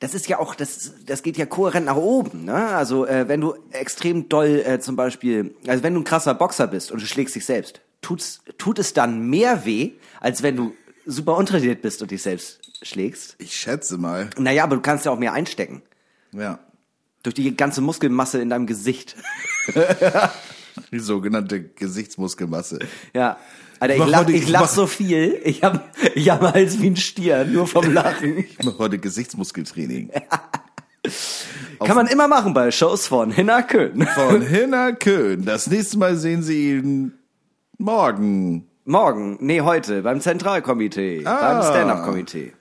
das ist ja auch, das, das geht ja kohärent nach oben. Ne? Also äh, wenn du extrem doll äh, zum Beispiel, also wenn du ein krasser Boxer bist und du schlägst dich selbst, tut's, tut es dann mehr weh, als wenn du super untrainiert bist und dich selbst schlägst? Ich schätze mal. Naja, aber du kannst ja auch mehr einstecken. Ja. Durch die ganze Muskelmasse in deinem Gesicht. Die sogenannte Gesichtsmuskelmasse. Ja. Alter, ich, mach lach, ich ich lach mach- so viel. Ich hab, ich hab Hals wie ein Stier, nur vom Lachen. Ich mache heute Gesichtsmuskeltraining. Kann man immer machen bei Shows von Hinner Köhn. Von Hinner Köhn. Das nächste Mal sehen Sie ihn morgen. Morgen, nee, heute, beim Zentralkomitee, Ah. beim Stand-Up-Komitee.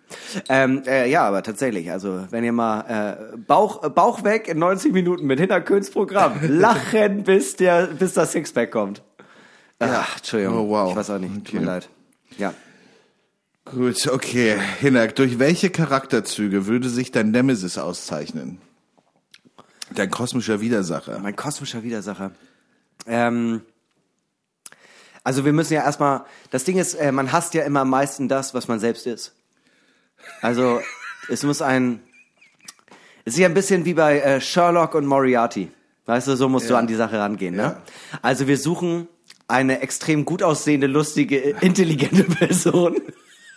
Ähm, äh, ja, aber tatsächlich, also wenn ihr mal äh, Bauch, äh, Bauch weg in 90 Minuten mit Hinterköns Programm, lachen bis der, bis das Sixpack kommt. Ach, Entschuldigung, Oh, wow. ich weiß auch nicht, tut mir Okay. leid. Ja. Gut, okay. Hinak, durch welche Charakterzüge würde sich dein Nemesis auszeichnen? Dein kosmischer Widersacher. Mein kosmischer Widersacher. Ähm, also wir müssen ja erstmal, das Ding ist, äh, man hasst ja immer am meisten das, was man selbst ist. Also es muss ein, es ist ja ein bisschen wie bei äh, Sherlock und Moriarty. Weißt du, so musst du Ja. an die Sache rangehen. Ne? Ja. Also wir suchen eine extrem gut aussehende, lustige, äh, intelligente Person.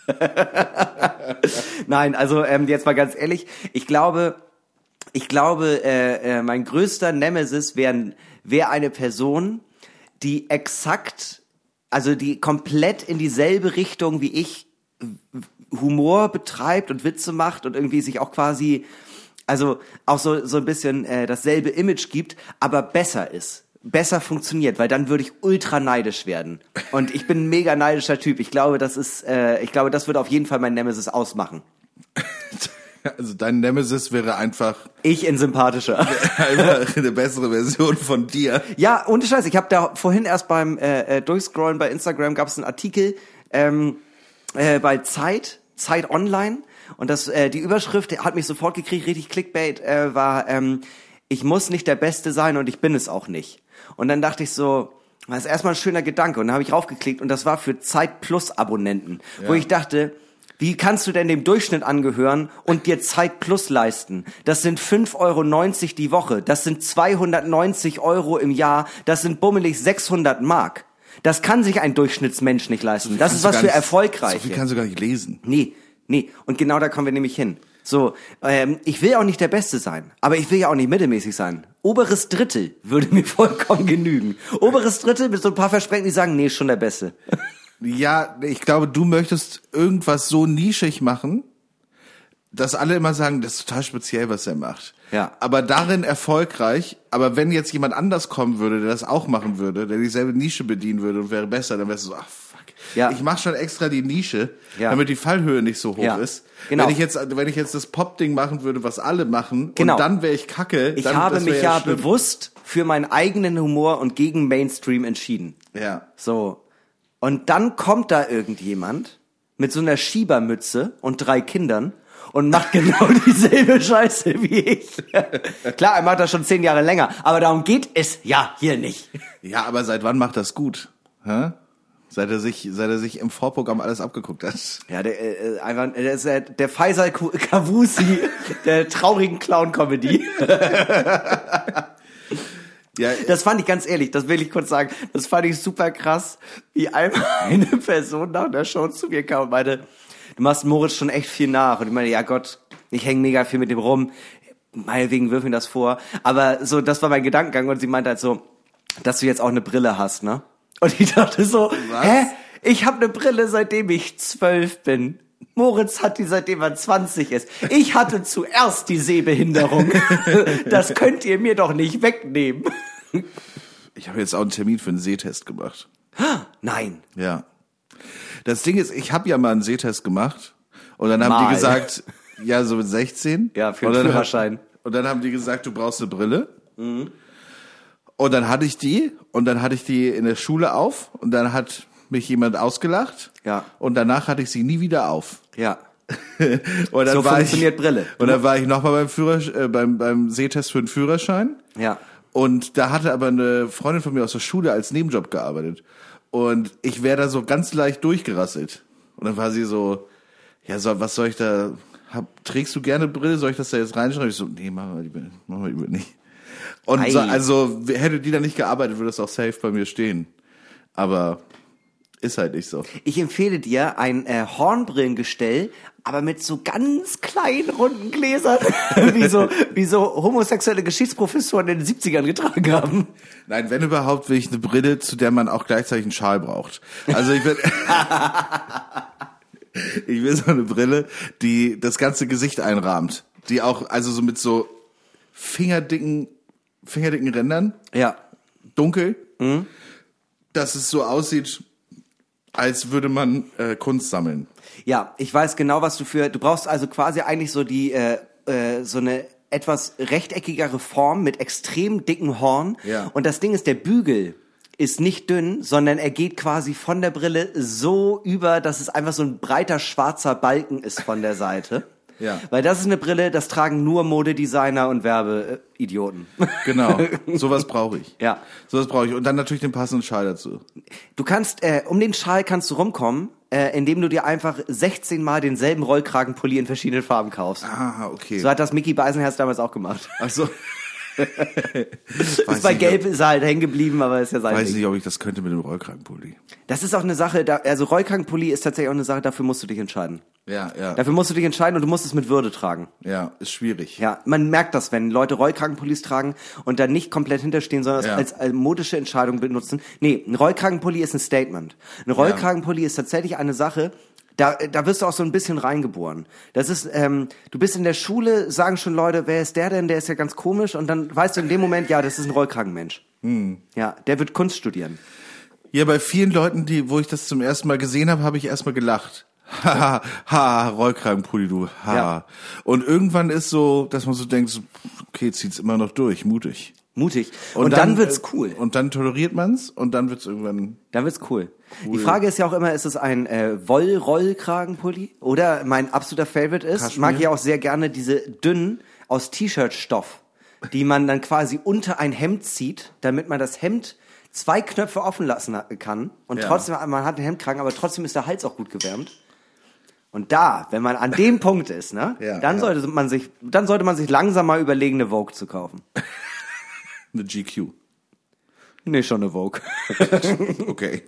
Nein, also ähm, jetzt mal ganz ehrlich, ich glaube, ich glaube, äh, äh, mein größter Nemesis wäre wär eine Person, die exakt, also die komplett in dieselbe Richtung wie ich Humor betreibt und Witze macht und irgendwie sich auch quasi, also auch so, so ein bisschen äh, dasselbe Image gibt, aber besser ist. Besser funktioniert, weil dann würde ich ultra neidisch werden. Und ich bin ein mega neidischer Typ. Ich glaube, das ist, äh, ich glaube, das würde auf jeden Fall mein Nemesis ausmachen. Also dein Nemesis wäre einfach, Ich in sympathischer. einfach eine bessere Version von dir. Ja, ohne Scheiß. Ich habe da vorhin erst beim äh, äh, Durchscrollen bei Instagram gab es einen Artikel ähm, äh, bei Zeit, Zeit Online. Und das, äh, die Überschrift hat mich sofort gekriegt, richtig Clickbait, äh, war, ähm, ich muss nicht der Beste sein und ich bin es auch nicht. Und dann dachte ich so, das ist erstmal ein schöner Gedanke. Und dann habe ich raufgeklickt und das war für Zeit Plus Abonnenten, wo ich dachte, wie kannst du denn dem Durchschnitt angehören und dir Zeit Plus leisten? Das sind 5,90 Euro die Woche. Das sind 290 Euro im Jahr. Das sind bummelig 600 Mark. Das kann sich ein Durchschnittsmensch nicht leisten. Das ist was für nicht- Erfolgreiche. So viel kannst du gar nicht lesen. Nee, nee. Und genau da kommen wir nämlich hin. So, ähm, ich will auch nicht der Beste sein, aber ich will ja auch nicht mittelmäßig sein. Oberes Drittel würde mir vollkommen genügen. Oberes Drittel mit so ein paar Versprechen, die sagen, nee, schon der Beste. Ja, ich glaube, du möchtest irgendwas so nischig machen, dass alle immer sagen, das ist total speziell, was er macht. Ja. Aber darin erfolgreich. Aber wenn jetzt jemand anders kommen würde, der das auch machen würde, der dieselbe Nische bedienen würde und wäre besser, dann wärst du so, ach fuck. Ja. Ich mache schon extra die Nische, Ja. damit die Fallhöhe nicht so hoch Ja. ist. Genau. Wenn ich jetzt, wenn ich jetzt das Pop-Ding machen würde, was alle machen, Genau. und dann wäre ich kacke. Ich dann, habe mich ja schlimm. bewusst für meinen eigenen Humor und gegen Mainstream entschieden. Ja. So. Und dann kommt da irgendjemand mit so einer Schiebermütze und drei Kindern und macht genau dieselbe Scheiße wie ich. Klar, er macht das schon zehn Jahre länger, aber darum geht es ja hier nicht. Ja, aber seit wann macht das gut? Hä? Seit er sich, seit er sich im Vorprogramm alles abgeguckt hat. Ja, der, äh, einfach, der ist äh, der Faisal Kavusi der traurigen Clown-Comedy. Ja, Das fand ich ganz ehrlich, das will ich kurz sagen, das fand ich super krass, wie einmal eine Person nach der Show zu mir kam und meinte, du machst Moritz schon echt viel nach. Und ich meine, ja Gott, ich hänge mega viel mit dem rum, meinetwegen wirf mir das vor. Aber so, das war mein Gedankengang und sie meinte halt so, dass du jetzt auch eine Brille hast, ne? Und ich dachte so, Was? hä? Ich habe eine Brille, seitdem ich zwölf bin. Moritz hat die, seitdem er 20 ist. Ich hatte zuerst die Sehbehinderung. Das könnt ihr mir doch nicht wegnehmen. Ich habe jetzt auch einen Termin für einen Sehtest gemacht. Nein. Ja. Das Ding ist, ich habe ja mal einen Sehtest gemacht und dann haben Mal. die gesagt, ja, so mit 16. Ja, für den Führerschein. Und dann haben die gesagt, du brauchst eine Brille. Und dann hatte ich die und dann hatte ich die in der Schule auf und dann hat mich jemand ausgelacht. Ja. Und danach hatte ich sie nie wieder auf. Ja. Und dann So war funktioniert ich, Brille. Und dann war ich nochmal beim Führersch äh, beim beim Sehtest für den Führerschein. Ja. Und da hatte aber eine Freundin von mir aus der Schule als Nebenjob gearbeitet. Und ich wäre da so ganz leicht durchgerasselt. Und dann war sie so, ja, so, was soll ich da, hab, trägst du gerne Brille? Soll ich das da jetzt reinschreiben? Ich so, nee, machen wir lieber, machen wir lieber nicht. Und so, also, hätte die da nicht gearbeitet, würde das auch safe bei mir stehen. Aber ist halt nicht so. Ich empfehle dir ein äh, Hornbrillengestell, aber mit so ganz kleinen runden Gläsern, wie so wie so homosexuelle Geschichtsprofessoren in den 70ern getragen haben. Nein, wenn überhaupt, will ich eine Brille, zu der man auch gleichzeitig einen Schal braucht. Also ich will, ich will so eine Brille, die das ganze Gesicht einrahmt. Die auch, also so mit so fingerdicken, fingerdicken Rändern, Ja. dunkel, dass es so aussieht, als würde man äh, Kunst sammeln. Ja, ich weiß genau, was du für. Du brauchst also quasi eigentlich so die äh, äh, so eine etwas rechteckigere Form mit extrem dicken Horn. Ja. Und das Ding ist, der Bügel ist nicht dünn, sondern er geht quasi von der Brille so über, dass es einfach so ein breiter schwarzer Balken ist von der Seite. Ja. Weil das ist eine Brille, das tragen nur Modedesigner und Werbeidioten. Genau, sowas brauche ich. Ja. Sowas brauche ich. Und dann natürlich den passenden Schal dazu. Du kannst, äh, um den Schal kannst du rumkommen, äh, indem du dir einfach 16 Mal denselben Rollkragenpulli in verschiedenen Farben kaufst. Ah, okay. So hat das Mickey Beisenherz damals auch gemacht. Ach so. Ist bei Gelb ist er halt hängen geblieben, aber ist ja sein Weiß Ding. nicht, ob ich das könnte mit dem Rollkragenpulli. Das ist auch eine Sache, da, also Rollkragenpulli ist tatsächlich auch eine Sache, dafür musst du dich entscheiden. Ja, ja. Dafür musst du dich entscheiden und du musst es mit Würde tragen. Ja, ist schwierig. Ja, man merkt das, wenn Leute Rollkragenpullis tragen und da nicht komplett hinterstehen, sondern Ja. es als, als modische Entscheidung benutzen. Nee, ein Rollkragenpulli ist ein Statement. Ein Rollkragenpulli ist tatsächlich eine Sache, da, da wirst du auch so ein bisschen reingeboren. Das ist, ähm, du bist in der Schule, sagen schon Leute, wer ist der denn? Der ist ja ganz komisch. Und dann weißt du in dem Moment, ja, das ist ein Rollkragenmensch. Hm. Ja, der wird Kunst studieren. Ja, bei vielen Leuten, die, wo ich das zum ersten Mal gesehen habe, habe ich erstmal gelacht. Haha, ha, Rollkragenpulli, du, ha. Ja. Und irgendwann ist so, dass man so denkt, so, okay, zieht's immer noch durch, mutig. Mutig. Und, dann, wird's cool. äh, Und dann toleriert man's und dann wird's irgendwann. Dann wird's cool. Die Frage ist ja auch immer, ist es ein äh, Wollrollkragenpulli? Oder mein absoluter Favorite ist, Kaschmir? mag ich auch sehr gerne diese dünnen aus T-Shirt-Stoff, die man dann quasi unter ein Hemd zieht, damit man das Hemd zwei Knöpfe offen lassen kann und Ja. trotzdem, man hat einen Hemdkragen, aber trotzdem ist der Hals auch gut gewärmt. Und da, wenn man an dem Punkt ist, ne, Ja, dann ja. sollte man sich, dann sollte man sich langsam mal überlegen, eine Vogue zu kaufen. Eine GQ. Nee, schon eine Vogue. Okay.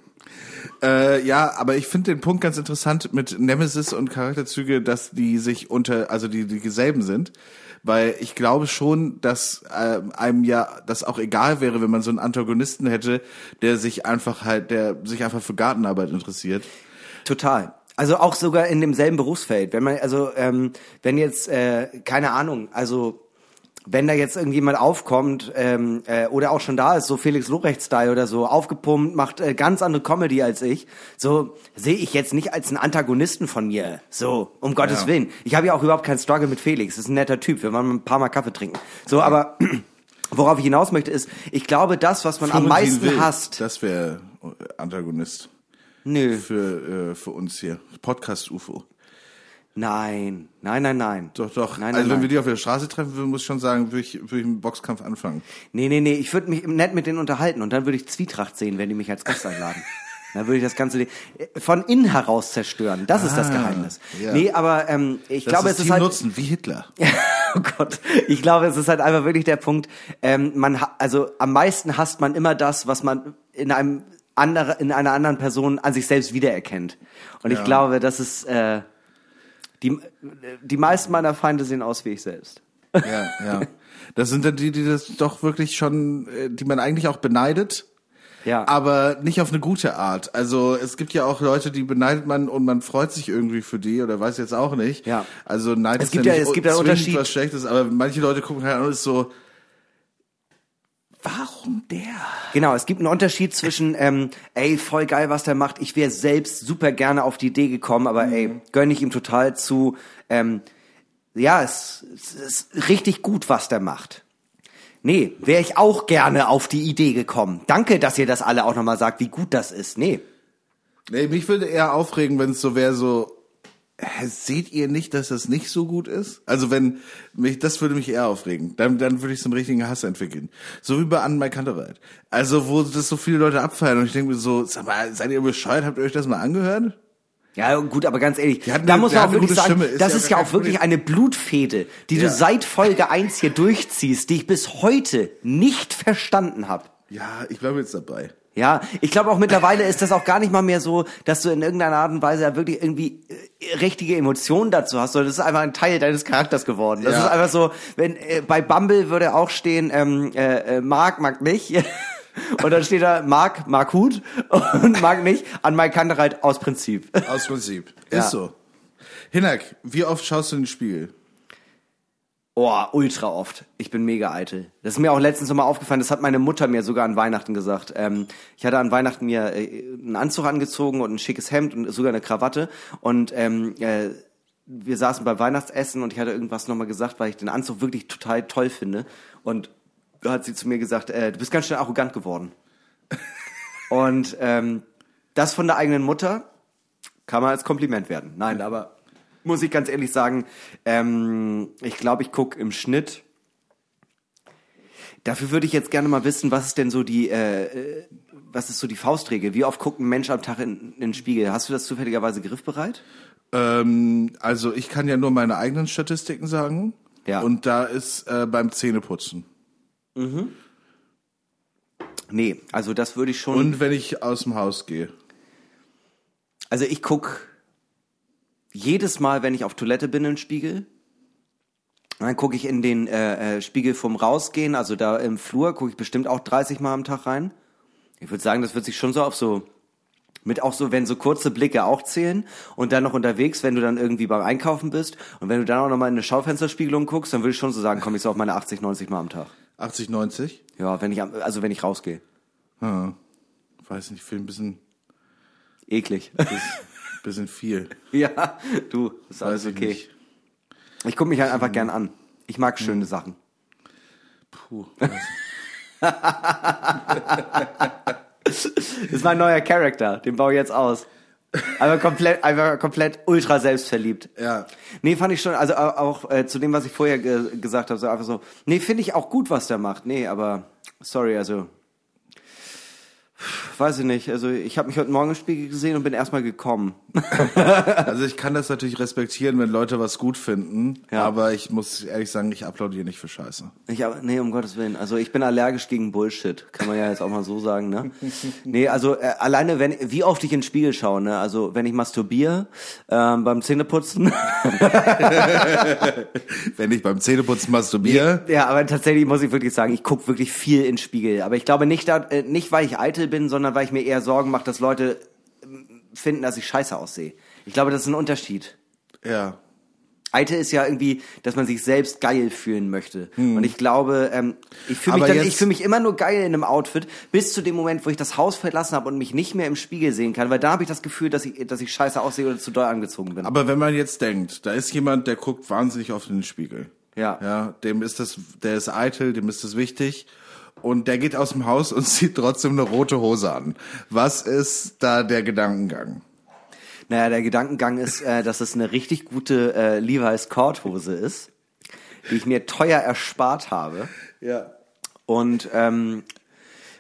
Äh, ja, aber ich finde den Punkt ganz interessant mit Nemesis und Charakterzüge, dass die sich unter, also die, die dieselben sind. Weil ich glaube schon, dass äh, einem ja das auch egal wäre, wenn man so einen Antagonisten hätte, der sich einfach halt, der sich einfach für Gartenarbeit interessiert. Total. Also auch sogar in demselben Berufsfeld. Wenn man, also, ähm, wenn jetzt, äh, keine Ahnung, also wenn da jetzt irgendjemand aufkommt ähm, äh, oder auch schon da ist, so Felix Lobrecht-Style oder so, aufgepumpt, macht äh, ganz andere Comedy als ich, so sehe ich jetzt nicht als einen Antagonisten von mir. So, um Gottes Ja. Willen. Ich habe ja auch überhaupt keinen Struggle mit Felix. Das ist ein netter Typ. Wir wollen ein paar Mal Kaffee trinken. So, aber worauf ich hinaus möchte ist, ich glaube, das, was man am Florentin meisten Will, hasst. Das wäre Antagonist Nö. für, äh, für uns hier. Podcast-UFO. Nein, nein, nein, nein. Doch, doch. Nein, also nein, wenn nein. wir die auf der Straße treffen würden, muss ich schon sagen, würde ich, würde ich einen Boxkampf anfangen. Nee, nee, nee, ich würde mich nett mit denen unterhalten und dann würde ich Zwietracht sehen, wenn die mich als Gast einladen. Dann würde ich das Ganze von innen heraus zerstören. Das ist das Ah, Geheimnis. ja. Nee, aber ähm, ich Das glaube, ist es ist Team halt. Nutzen, wie Hitler. oh Gott. Ich glaube, es ist halt einfach wirklich der Punkt, ähm, man also am meisten hasst man immer das, was man in einem andere, in einer anderen Person an sich selbst wiedererkennt. Und ich Ja. glaube, das ist äh, die, die meisten meiner Feinde sehen aus wie ich selbst. Ja, ja. Das sind dann die, die das doch wirklich schon, äh, die man eigentlich auch beneidet, Ja. aber nicht auf eine gute Art. Also es gibt ja auch Leute, die beneidet man und man freut sich irgendwie für die oder weiß jetzt auch nicht. Ja. Also Neid Es ist gibt ja, ja- nicht es gibt ja Unterschied. was Schlechtes, aber manche Leute gucken halt an und ist so, warum der? Genau, es gibt einen Unterschied zwischen, ähm, ey, voll geil, was der macht. Ich wäre selbst super gerne auf die Idee gekommen, aber ey, gönne ich ihm total zu. Ähm, ja, es, es ist richtig gut, was der macht. Nee, wäre ich auch gerne auf die Idee gekommen. Danke, dass ihr das alle auch nochmal sagt, wie gut das ist. Nee. Nee, mich würde eher aufregen, wenn es so wäre, so, seht ihr nicht, dass das nicht so gut ist? Also wenn mich, das würde mich eher aufregen. Dann, dann würde ich so einen richtigen Hass entwickeln. So wie bei Anne Kantereit. Also wo das so viele Leute abfeiern und ich denke mir so, sag mal, seid ihr bescheuert? Habt ihr euch das mal angehört? Ja, gut, aber ganz ehrlich, hatten da eine- muss man auch eine wirklich sagen, ist das ja ist ja auch wirklich eine Blutfehde, die Ja. du seit Folge 1 hier durchziehst, die ich bis heute nicht verstanden habe. Ja, ich bleibe jetzt dabei. Ja, ich glaube auch mittlerweile ist das auch gar nicht mal mehr so, dass du in irgendeiner Art und Weise ja wirklich irgendwie äh, richtige Emotionen dazu hast, sondern das ist einfach ein Teil deines Charakters geworden. Das Ja. ist einfach so, wenn äh, bei Bumble würde auch stehen, ähm, äh, äh, mag, mag nicht. Und dann steht da mag, mag Hut und mag nicht an Mike Kantereit aus Prinzip. Aus Prinzip. Ja. Ist so. Hinak, wie oft schaust du in den Spiegel? Oh, ultra oft. Ich bin mega eitel. Das ist mir auch letztens nochmal aufgefallen, das hat meine Mutter mir sogar an Weihnachten gesagt. Ähm, ich hatte an Weihnachten mir äh, einen Anzug angezogen und ein schickes Hemd und sogar eine Krawatte. Und ähm, äh, wir saßen beim Weihnachtsessen und ich hatte irgendwas nochmal gesagt, weil ich den Anzug wirklich total toll finde. Und da hat sie zu mir gesagt, äh, du bist ganz schön arrogant geworden. und ähm, das von der eigenen Mutter kann man als Kompliment werden. Nein, aber muss ich ganz ehrlich sagen, ähm, ich glaube, ich guck im Schnitt. Dafür würde ich jetzt gerne mal wissen, was ist denn so die, äh, äh, was ist so die Faustregel? Wie oft guckt ein Mensch am Tag in, in den Spiegel? Hast du das zufälligerweise griffbereit? Ähm, also ich kann ja nur meine eigenen Statistiken sagen. Ja. Und da ist äh, beim Zähneputzen. Nee, also das würde ich schon. Und wenn ich aus dem Haus gehe. Also ich guck jedes Mal, wenn ich auf Toilette bin, in den Spiegel. Dann gucke ich in den äh, äh, Spiegel vom Rausgehen, also da im Flur, gucke ich bestimmt auch 30 Mal am Tag rein. Ich würde sagen, das wird sich schon so auf so, mit auch so, wenn so kurze Blicke auch zählen und dann noch unterwegs, wenn du dann irgendwie beim Einkaufen bist und wenn du dann auch nochmal in eine Schaufensterspiegelung guckst, dann würde ich schon so sagen, komme ich so auf meine 80, 90 Mal am Tag. 80, 90? Ja, wenn ich, am- also wenn ich rausgehe. Ah, weiß nicht, ich finde ein bisschen, Eklig. bisschen viel. ja, du, ist alles Weiß ich okay. nicht. Ich gucke mich halt einfach gern an. Ich mag schöne Sachen. Puh. Das ist mein neuer Charakter, den baue ich jetzt aus. Einfach komplett, einfach komplett ultra selbstverliebt. Ja. Nee, fand ich schon, also au- auch äh, zu dem, was ich vorher ge gesagt habe, so einfach so, nee, finde ich auch gut, was der macht. Nee, aber sorry, also weiß ich nicht. Also ich habe mich heute Morgen im Spiegel gesehen und bin erstmal gekommen. Also ich kann das natürlich respektieren, wenn Leute was gut finden, Ja. aber ich muss ehrlich sagen, ich applaudiere nicht für Scheiße. Ich, nee, um Gottes Willen. Also ich bin allergisch gegen Bullshit. Kann man ja jetzt auch mal so sagen, ne? Nee, also äh, alleine, wenn, wie oft ich in den Spiegel schaue, ne? Also wenn ich masturbiere, ähm, beim Zähneputzen. Wenn ich beim Zähneputzen masturbiere, ja, aber tatsächlich muss ich wirklich sagen, ich gucke wirklich viel in den Spiegel. Aber ich glaube nicht, da, äh, nicht weil ich eitel bin, sondern weil ich mir eher Sorgen mache, dass Leute ähm, finden, dass ich scheiße aussehe. Ich glaube, das ist ein Unterschied. ja. Eitel ist ja irgendwie, dass man sich selbst geil fühlen möchte. Und ich glaube, ähm, ich fühle mich, Hm. Dann- ich fühle mich immer nur geil in einem Outfit, bis zu dem Moment, wo ich das Haus verlassen habe und mich nicht mehr im Spiegel sehen kann, weil da habe ich das Gefühl, dass ich, dass ich scheiße aussehe oder zu doll angezogen bin. Aber wenn man jetzt denkt, da ist jemand, der guckt wahnsinnig oft in den Spiegel. Ja. Ja, dem ist das, der ist eitel, dem ist das wichtig. Und der geht aus dem Haus und zieht trotzdem eine rote Hose an. Was ist da der Gedankengang? Naja, der Gedankengang ist, äh, dass es eine richtig gute äh, Levi's Korthose ist, die ich mir teuer erspart habe. Ja. Und ähm,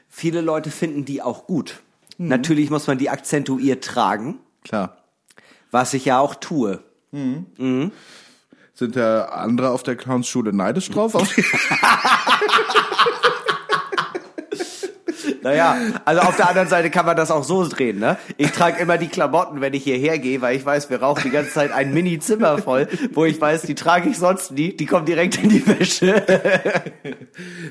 viele Leute finden die auch gut. Natürlich muss man die akzentuiert tragen, Klar. was ich ja auch tue. Sind da andere auf der Clownsschule neidisch drauf? Naja, also auf der anderen Seite kann man das auch so drehen, ne? Ich trage immer die Klamotten, wenn ich hierher gehe, weil ich weiß, wir rauchen die ganze Zeit ein Mini-Zimmer voll, wo ich weiß, die trage ich sonst nie, die kommen direkt in die Wäsche.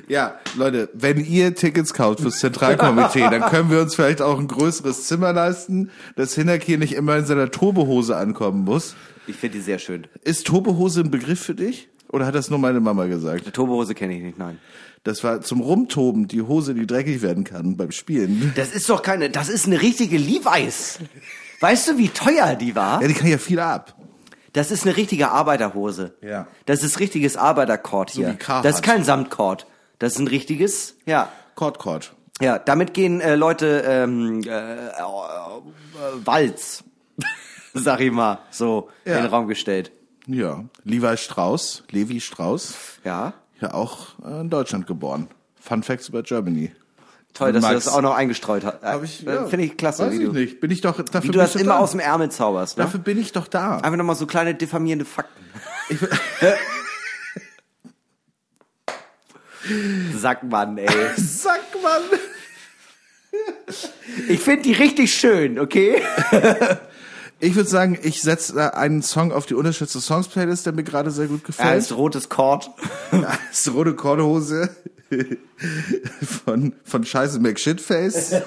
ja, Leute, wenn ihr Tickets kauft fürs Zentralkomitee, dann können wir uns vielleicht auch ein größeres Zimmer leisten, dass Hinak hier nicht immer in seiner Turbehose ankommen muss. Ich finde die sehr schön. Ist Turbehose ein Begriff für dich? Oder hat das nur meine Mama gesagt? Turbehose kenne ich nicht, nein. Das war zum Rumtoben, die Hose, die dreckig werden kann beim Spielen. Das ist doch keine, das ist eine richtige Levi's. Weißt du, wie teuer die war? Ja, die kann ja viel ab. Das ist eine richtige Arbeiterhose. Ja. Das ist richtiges Arbeiterkord hier. Carhartt. das ist kein Samtkord. Das ist ein richtiges, ja. Kord, Kord. Ja, damit gehen äh, Leute ähm, äh, äh, äh, Walz. sag ich mal, so Ja. in den Raum gestellt. Ja, Levi Strauss, Levi Strauss, Ja. Ja auch äh, in Deutschland geboren. Fun Facts über Germany. Toll, dass Max. du das auch noch eingestreut hast. Hab ich, Äh, ja, Finde ich klasse, Weiß wie ich du, nicht. Bin ich doch dafür wie du das ich immer da. aus dem Ärmel zauberst. Ne? Dafür bin ich doch da. Einfach nochmal so kleine diffamierende Fakten. Sackmann, ey. Sag mal. Ich finde die richtig schön, okay? Ich würde sagen, ich setze einen Song auf die unterschätzte Songs Playlist, der mir gerade sehr gut Er gefällt. heißt rotes Kord. Ist rote Kornhose von, von Scheiße McShitface.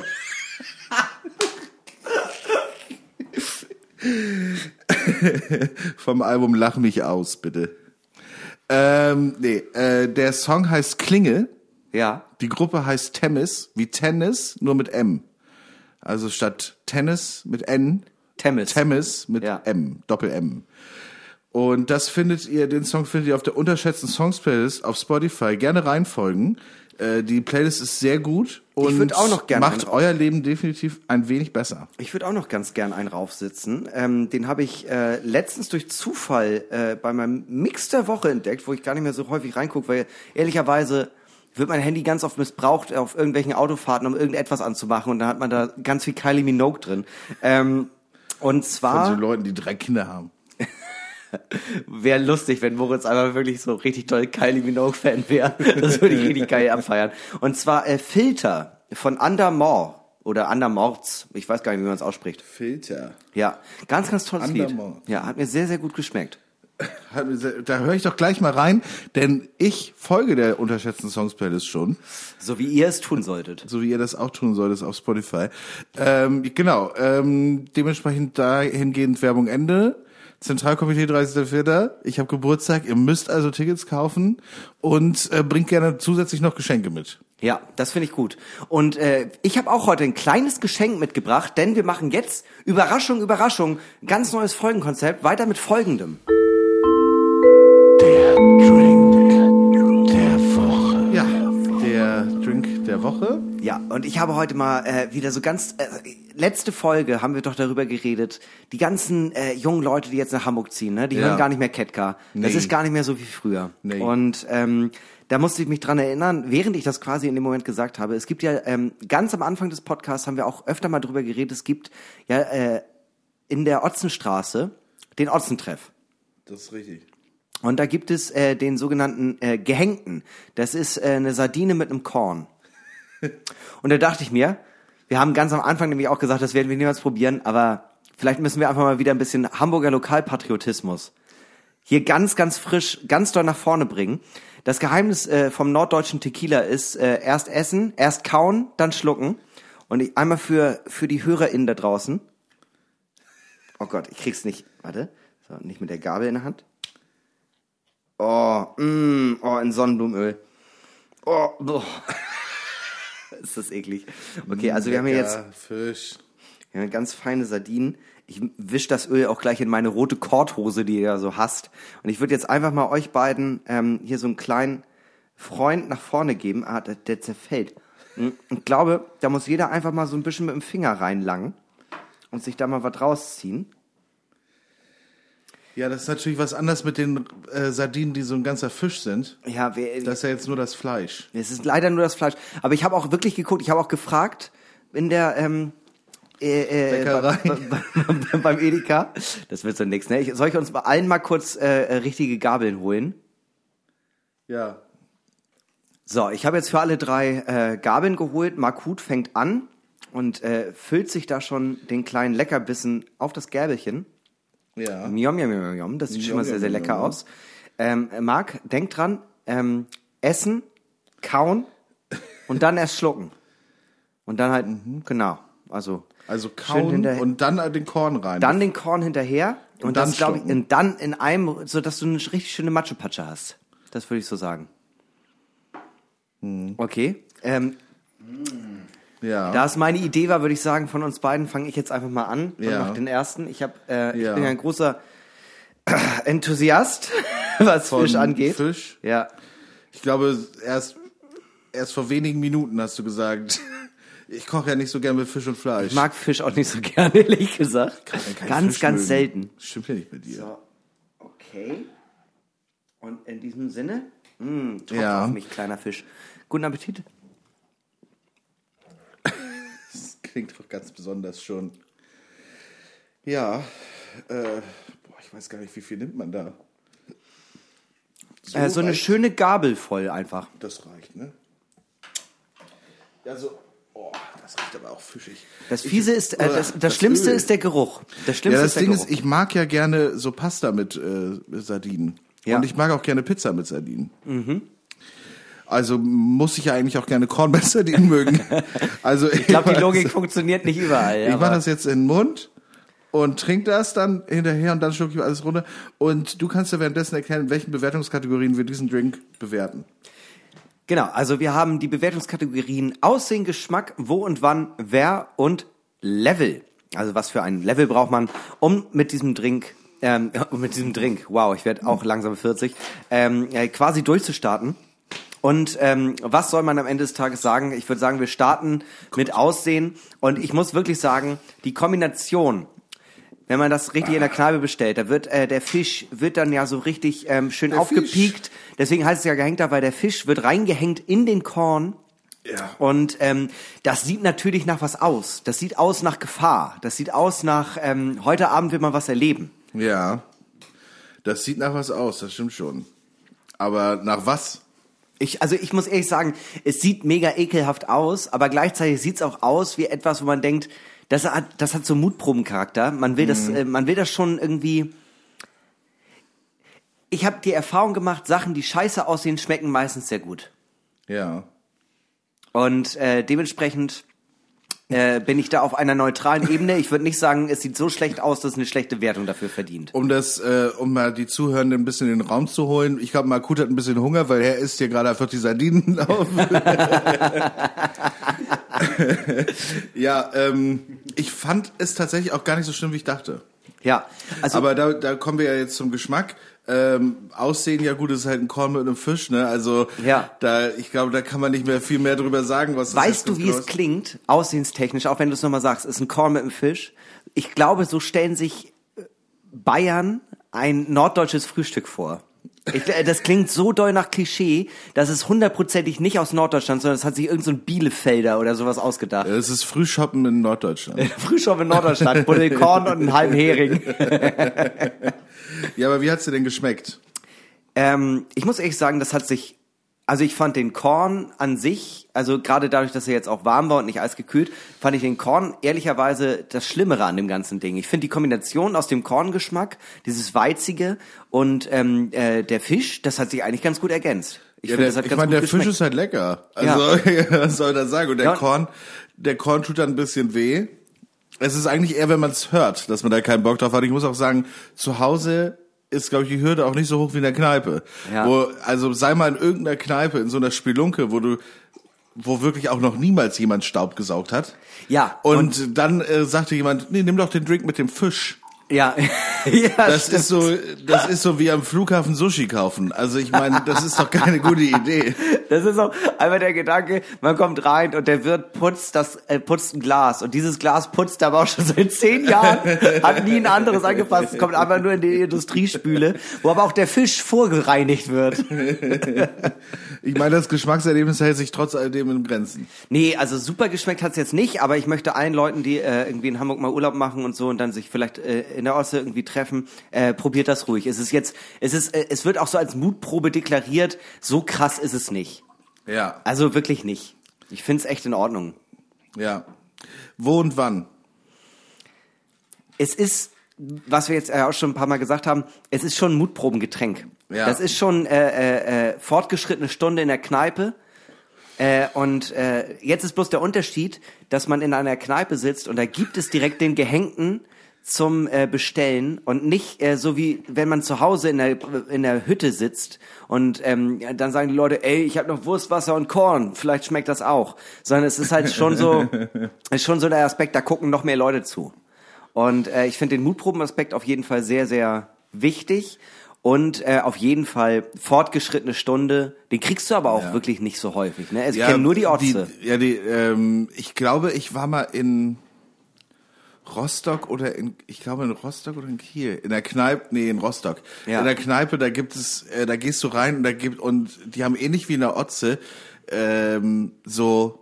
Vom Album Lach mich aus, bitte. Ähm, nee, äh, der Song heißt Klinge. Ja. Die Gruppe heißt Temis, wie Tennis, nur mit M. Also statt Tennis mit N, Temis. Temis mit Ja. M, Doppel-M. Und das findet ihr, den Song findet ihr auf der unterschätzten Songs Playlist auf Spotify. Gerne reinfolgen. Äh, die Playlist ist sehr gut und auch noch gerne macht euer Leben definitiv ein wenig besser. Ich würde auch noch ganz gern einen raufsitzen. Ähm, den habe ich äh, letztens durch Zufall äh, bei meinem Mix der Woche entdeckt, wo ich gar nicht mehr so häufig reingucke, weil ehrlicherweise wird mein Handy ganz oft missbraucht auf irgendwelchen Autofahrten, um irgendetwas anzumachen und dann hat man da ganz viel Kylie Minogue drin. Ähm, und Von zwar so Leuten, die drei Kinder haben. wäre lustig, wenn Moritz einfach wirklich so richtig toll Kylie Minogue-Fan wäre. Das würde ich richtig geil abfeiern. Und zwar äh, Filter von Undermore oder Undermorts. Ich weiß gar nicht, wie man es ausspricht. Filter. Ja, ganz, ganz tolles Undermore. Lied. Ja, hat mir sehr, sehr gut geschmeckt. Da höre ich doch gleich mal rein, denn ich folge der unterschätzten Songs Playlist schon. So wie ihr es tun solltet. so wie ihr das auch tun solltet auf Spotify. Ähm, genau, ähm, dementsprechend dahingehend Werbung Ende. Zentralkomitee 30.04. Ich habe Geburtstag, ihr müsst also Tickets kaufen und äh, bringt gerne zusätzlich noch Geschenke mit. Ja, das finde ich gut. Und äh, ich habe auch heute ein kleines Geschenk mitgebracht, denn wir machen jetzt Überraschung, Überraschung, ganz neues Folgenkonzept, weiter mit folgendem. Der Drink der Woche. Ja, der Drink der Woche. Ja, und ich habe heute mal äh, wieder so ganz äh, letzte Folge haben wir doch darüber geredet, die ganzen äh, jungen Leute, die jetzt nach Hamburg ziehen, ne, die Ja. hören gar nicht mehr Ketka. Das Nee. ist gar nicht mehr so wie früher. Nee. Und ähm, da musste ich mich dran erinnern, während ich das quasi in dem Moment gesagt habe. Es gibt ja ähm, ganz am Anfang des Podcasts haben wir auch öfter mal drüber geredet. Es gibt ja äh, in der Otzenstraße den Otzentreff. Das ist richtig. Und da gibt es äh, den sogenannten äh, Gehängten. Das ist äh, eine Sardine mit einem Korn. Und da dachte ich mir, wir haben ganz am Anfang nämlich auch gesagt, das werden wir niemals probieren, aber vielleicht müssen wir einfach mal wieder ein bisschen Hamburger Lokalpatriotismus hier ganz, ganz frisch, ganz doll nach vorne bringen. Das Geheimnis äh, vom norddeutschen Tequila ist äh, erst essen, erst kauen, dann schlucken. Und ich, einmal für, für die HörerInnen da draußen. Oh Gott, ich krieg's nicht. Warte. So, nicht mit der Gabel in der Hand. Oh, mm, oh, in Sonnenblumenöl. Oh, boah. ist das eklig. Okay, also wir haben hier jetzt Lecker Fisch. wir haben ganz feine Sardinen. Ich wisch das Öl auch gleich in meine rote Korthose, die ihr ja so hasst. Und ich würde jetzt einfach mal euch beiden ähm, hier so einen kleinen Freund nach vorne geben. Ah, der, der zerfällt. Hm, Ich glaube, da muss jeder einfach mal so ein bisschen mit dem Finger reinlangen und sich da mal was rausziehen. Ja, das ist natürlich was anderes mit den äh, Sardinen, die so ein ganzer Fisch sind. Ja, wer, Das ist ja jetzt nur das Fleisch. Es ist leider nur das Fleisch. Aber ich habe auch wirklich geguckt, ich habe auch gefragt in der ähm, äh, äh, bei- bei- beim Edeka. Das wird so nix, ne? Ich, soll ich uns bei allen mal kurz äh, äh, richtige Gabeln holen? Ja. So, ich habe jetzt für alle drei äh, Gabeln geholt. Markut fängt an und äh, füllt sich da schon den kleinen Leckerbissen auf das Gäbelchen. Ja. Miam, miam, miam, miam. Das sieht schon mal sehr, sehr lecker aus. Ähm, Marc, denk dran, ähm, essen, kauen und dann erst schlucken. Und dann halt, genau, also Also kauen und dann den Korn rein. dann den Korn hinterher und, Und dann das glaube ich, und dann in einem, so dass du eine richtig schöne Matschepatsche hast. Das würde ich so sagen. Hm. Okay. Ähm, ja. da es meine Idee war, würde ich sagen, von uns beiden fange ich jetzt einfach mal an und Ja. mach den ersten. Ich habe, äh, ich Ja. bin ja ein großer Enthusiast, was Von Fisch angeht. Fisch. Ja. Ich glaube, erst, erst vor wenigen Minuten hast du gesagt, Ich koche ja nicht so gern mit Fisch und Fleisch. Ich mag Fisch auch nicht so gerne, ehrlich gesagt. Ja ganz, Fisch ganz mögen. selten. Stimmt ja nicht mit dir. So, okay. Und in diesem Sinne, mh, tropf Ja. auf mich, kleiner Fisch. Guten Appetit. Das klingt doch ganz besonders schon. Ja, äh, boah, ich weiß gar nicht, wie viel nimmt man da? äh, so eine schöne Gabel voll einfach. Das reicht, ne? Ja, so. Oh, das riecht aber auch fischig. Das Ich- Fiese ist, äh, Oh, das, das, Schlimmste Öl. ist der Geruch. Das Ja, Schlimmste das ist Ding Geruch. ist, ich mag ja gerne so Pasta mit äh, Sardinen. Ja. Und ich mag auch gerne Pizza mit Sardinen. Also muss ich ja eigentlich auch gerne Korn mit Sardinen mögen. Also ich glaube, die Logik funktioniert nicht überall. Ich mache das jetzt in den Mund und trink das dann hinterher und dann schlucke ich alles runter. Und du kannst ja währenddessen erklären, in welchen Bewertungskategorien wir diesen Drink bewerten. Genau, also wir haben die Bewertungskategorien Aussehen, Geschmack, wo und wann, wer und Level. Also was für ein Level braucht man, um mit diesem Drink, ähm, mit diesem Drink, wow, ich werde auch langsam 40, ähm, äh, quasi durchzustarten. Und ähm, was soll man am Ende des Tages sagen? Ich würde sagen, wir starten mit Aussehen. Und ich muss wirklich sagen, die Kombination wenn man das richtig in der Kneipe bestellt, da wird äh, der Fisch wird dann ja so richtig ähm, schön Der aufgepiekt. Deswegen heißt es ja gehängter, weil der Fisch wird reingehängt in den Korn. Ja. Und ähm, das sieht natürlich nach was aus. Das sieht aus nach Gefahr. Das sieht aus nach ähm, heute Abend will man was erleben. Ja. Das sieht nach was aus, das stimmt schon. Aber nach was? Ich, also ich muss ehrlich sagen, es sieht mega ekelhaft aus, aber gleichzeitig sieht es auch aus wie etwas, wo man denkt, das hat, das hat so Mutprobencharakter. Man will das, äh, man will das schon irgendwie. Ich habe die Erfahrung gemacht, Sachen, die scheiße aussehen, schmecken meistens sehr gut. Ja. Und äh, dementsprechend äh, bin ich da auf einer neutralen Ebene. Ich würde nicht sagen, es sieht so schlecht aus, dass es eine schlechte Wertung dafür verdient. Um das, äh, um mal die Zuhörenden ein bisschen in den Raum zu holen. Ich glaube, Markut hat ein bisschen Hunger, weil er isst hier gerade einfach die Sardinen auf. ja, ähm, ich fand es tatsächlich auch gar nicht so schlimm, wie ich dachte. Ja, also Aber da, da kommen wir ja jetzt zum Geschmack. Ähm, Aussehen, ja gut, es ist halt ein Korn mit einem Fisch, ne? Also Ja. da, ich glaube, da kann man nicht mehr viel mehr drüber sagen, was Weißt du, wie genau es ist. klingt, aussehenstechnisch, auch wenn du es nochmal sagst, ist ein Korn mit einem Fisch. Ich glaube, so stellen sich äh, Bayern ein norddeutsches Frühstück vor. Ich, äh, das klingt so doll nach Klischee, dass es hundertprozentig nicht aus Norddeutschland, sondern es hat sich irgendein so ein Bielefelder oder sowas ausgedacht. Es ist Frühshoppen in Norddeutschland. Frühshop in Norddeutschland, Buddel Korn und einen halben Hering. ja, aber wie hat's dir denn geschmeckt? Ähm, ich muss ehrlich sagen, das hat sich, also ich fand den Korn an sich, also gerade dadurch, dass er jetzt auch warm war und nicht eisgekühlt, fand ich den Korn ehrlicherweise das Schlimmere an dem ganzen Ding. Ich finde die Kombination aus dem Korngeschmack, dieses Weizige und ähm, äh, der Fisch, das hat sich eigentlich ganz gut ergänzt. Ich Ja, finde, der, das hat ich meine, der Fisch geschmeckt. ist halt lecker. Also, was soll ich da sagen? Und der Ja. Korn, der Korn tut dann ein bisschen weh. Es ist eigentlich eher, wenn man es hört, dass man da keinen Bock drauf hat. Ich muss auch sagen, zu Hause ist, glaube ich, die Hürde auch nicht so hoch wie in der Kneipe. Ja. Wo, also sei mal in irgendeiner Kneipe, in so einer Spelunke, wo du, wo wirklich auch noch niemals jemand Staub gesaugt hat. Ja, Und, dann äh, sagte jemand, nee, nimm doch den Drink mit dem Fisch. Ja, ja Das stimmt. ist so, das ist so wie am Flughafen Sushi kaufen. Also ich meine, das ist doch keine gute Idee. Das ist auch einmal der Gedanke, man kommt rein und der Wirt putzt das, äh, putzt ein Glas und dieses Glas putzt er aber auch schon seit zehn Jahren, hat nie ein anderes angefasst, es kommt einfach nur in die Industriespüle, wo aber auch der Fisch vorgereinigt wird. Ich meine, das Geschmackserlebnis hält sich trotz alledem in Grenzen. Nee, also super geschmeckt hat's jetzt nicht, aber ich möchte allen Leuten, die äh, irgendwie in Hamburg mal Urlaub machen und so und dann sich vielleicht äh, in der Ostsee irgendwie treffen, äh, probiert das ruhig. Es ist jetzt, es ist, äh, es wird auch so als Mutprobe deklariert, so krass ist es nicht. Ja, Also wirklich nicht. Ich find's echt in Ordnung. ja. Wo und wann? es ist, was wir jetzt äh, auch schon ein paar Mal gesagt haben, es ist schon ein Mutprobengetränk. Ja. Das ist schon äh, äh, äh, fortgeschrittene Stunde in der Kneipe. Äh, und äh, jetzt ist bloß der Unterschied, dass man in einer Kneipe sitzt und da gibt es direkt den Gehängten zum äh, Bestellen und nicht äh, so wie wenn man zu Hause in der in der Hütte sitzt und ähm, dann sagen die Leute, ey, ich habe noch Wurst, Wasser und Korn, vielleicht schmeckt das auch, sondern es ist halt schon so, ist schon so der Aspekt, da gucken noch mehr Leute zu. Und äh, ich finde den Mutprobenaspekt auf jeden Fall sehr, sehr wichtig. Und äh, auf jeden Fall fortgeschrittene Stunde. Den kriegst du aber auch Ja. wirklich nicht so häufig. Ne? Also ich kenne nur die Otze. Die, ja, die, ähm, ich glaube, ich war mal in Rostock oder in, ich glaube in Rostock oder in Kiel, in der Kneipe, nee, in Rostock. Ja. In der Kneipe, da gibt es, äh, da gehst du rein und da gibt, und die haben ähnlich wie in der Otze, ähm, so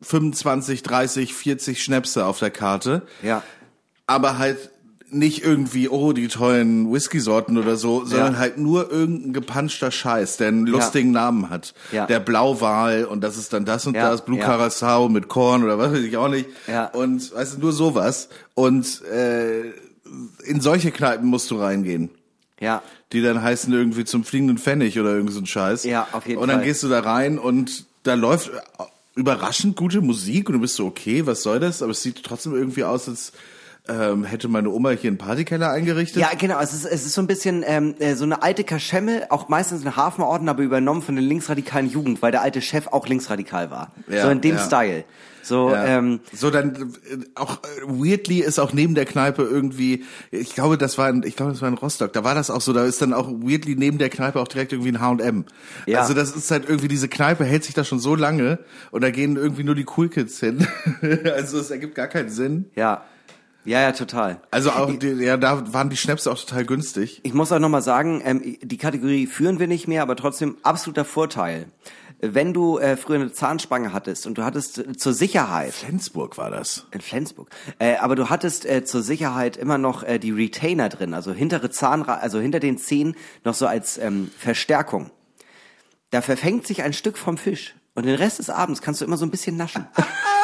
25, 30, 40 Schnäpse auf der Karte ja. aber halt nicht irgendwie, oh, die tollen Whisky-Sorten oder so, sondern Ja. halt nur irgendein gepanschter Scheiß, der einen lustigen Namen hat. Ja. Der Blauwal und das ist dann das und Ja, das, Blue ja. Curacao mit Korn oder was weiß ich auch nicht. Ja. Und weißt du, nur sowas. Und äh, in solche Kneipen musst du reingehen. Ja. Die dann heißen irgendwie zum fliegenden Pfennig oder irgend so ein Scheiß. Ja, auf jeden Und dann Fall. gehst du da rein und da läuft überraschend gute Musik und du bist so, okay, was soll das? Aber es sieht trotzdem irgendwie aus, als ähm, hätte meine Oma hier einen Partykeller eingerichtet. Ja, genau. Es ist, es ist so ein bisschen ähm, äh, so eine alte Kaschemme, auch meistens ein Hafenorden, aber übernommen von der linksradikalen Jugend, weil der alte Chef auch linksradikal war. Ja, so in dem ja. Style. So, Ja. ähm, so dann äh, auch äh, weirdly ist auch neben der Kneipe irgendwie ich glaube das war in, ich glaube das war in Rostock da war das auch so da ist dann auch weirdly neben der Kneipe auch direkt irgendwie ein H&M Ja. also das ist halt irgendwie diese Kneipe hält sich da schon so lange und da gehen irgendwie nur die Cool Kids hin also es ergibt gar keinen Sinn ja. Ja, ja, total. also auch die, ja da waren die Schnäpse auch total günstig Ich muss auch nochmal sagen, ähm, die Kategorie führen wir nicht mehr, aber trotzdem absoluter Vorteil. Wenn du äh, früher eine Zahnspange hattest und du hattest äh, zur Sicherheit Flensburg war das in Flensburg. Äh, aber du hattest äh, zur Sicherheit immer noch äh, die Retainer drin, also hintere Zahnra also hinter den Zähnen noch so als ähm, Verstärkung. Da verfängt sich ein Stück vom Fisch und den Rest des Abends kannst du immer so ein bisschen naschen.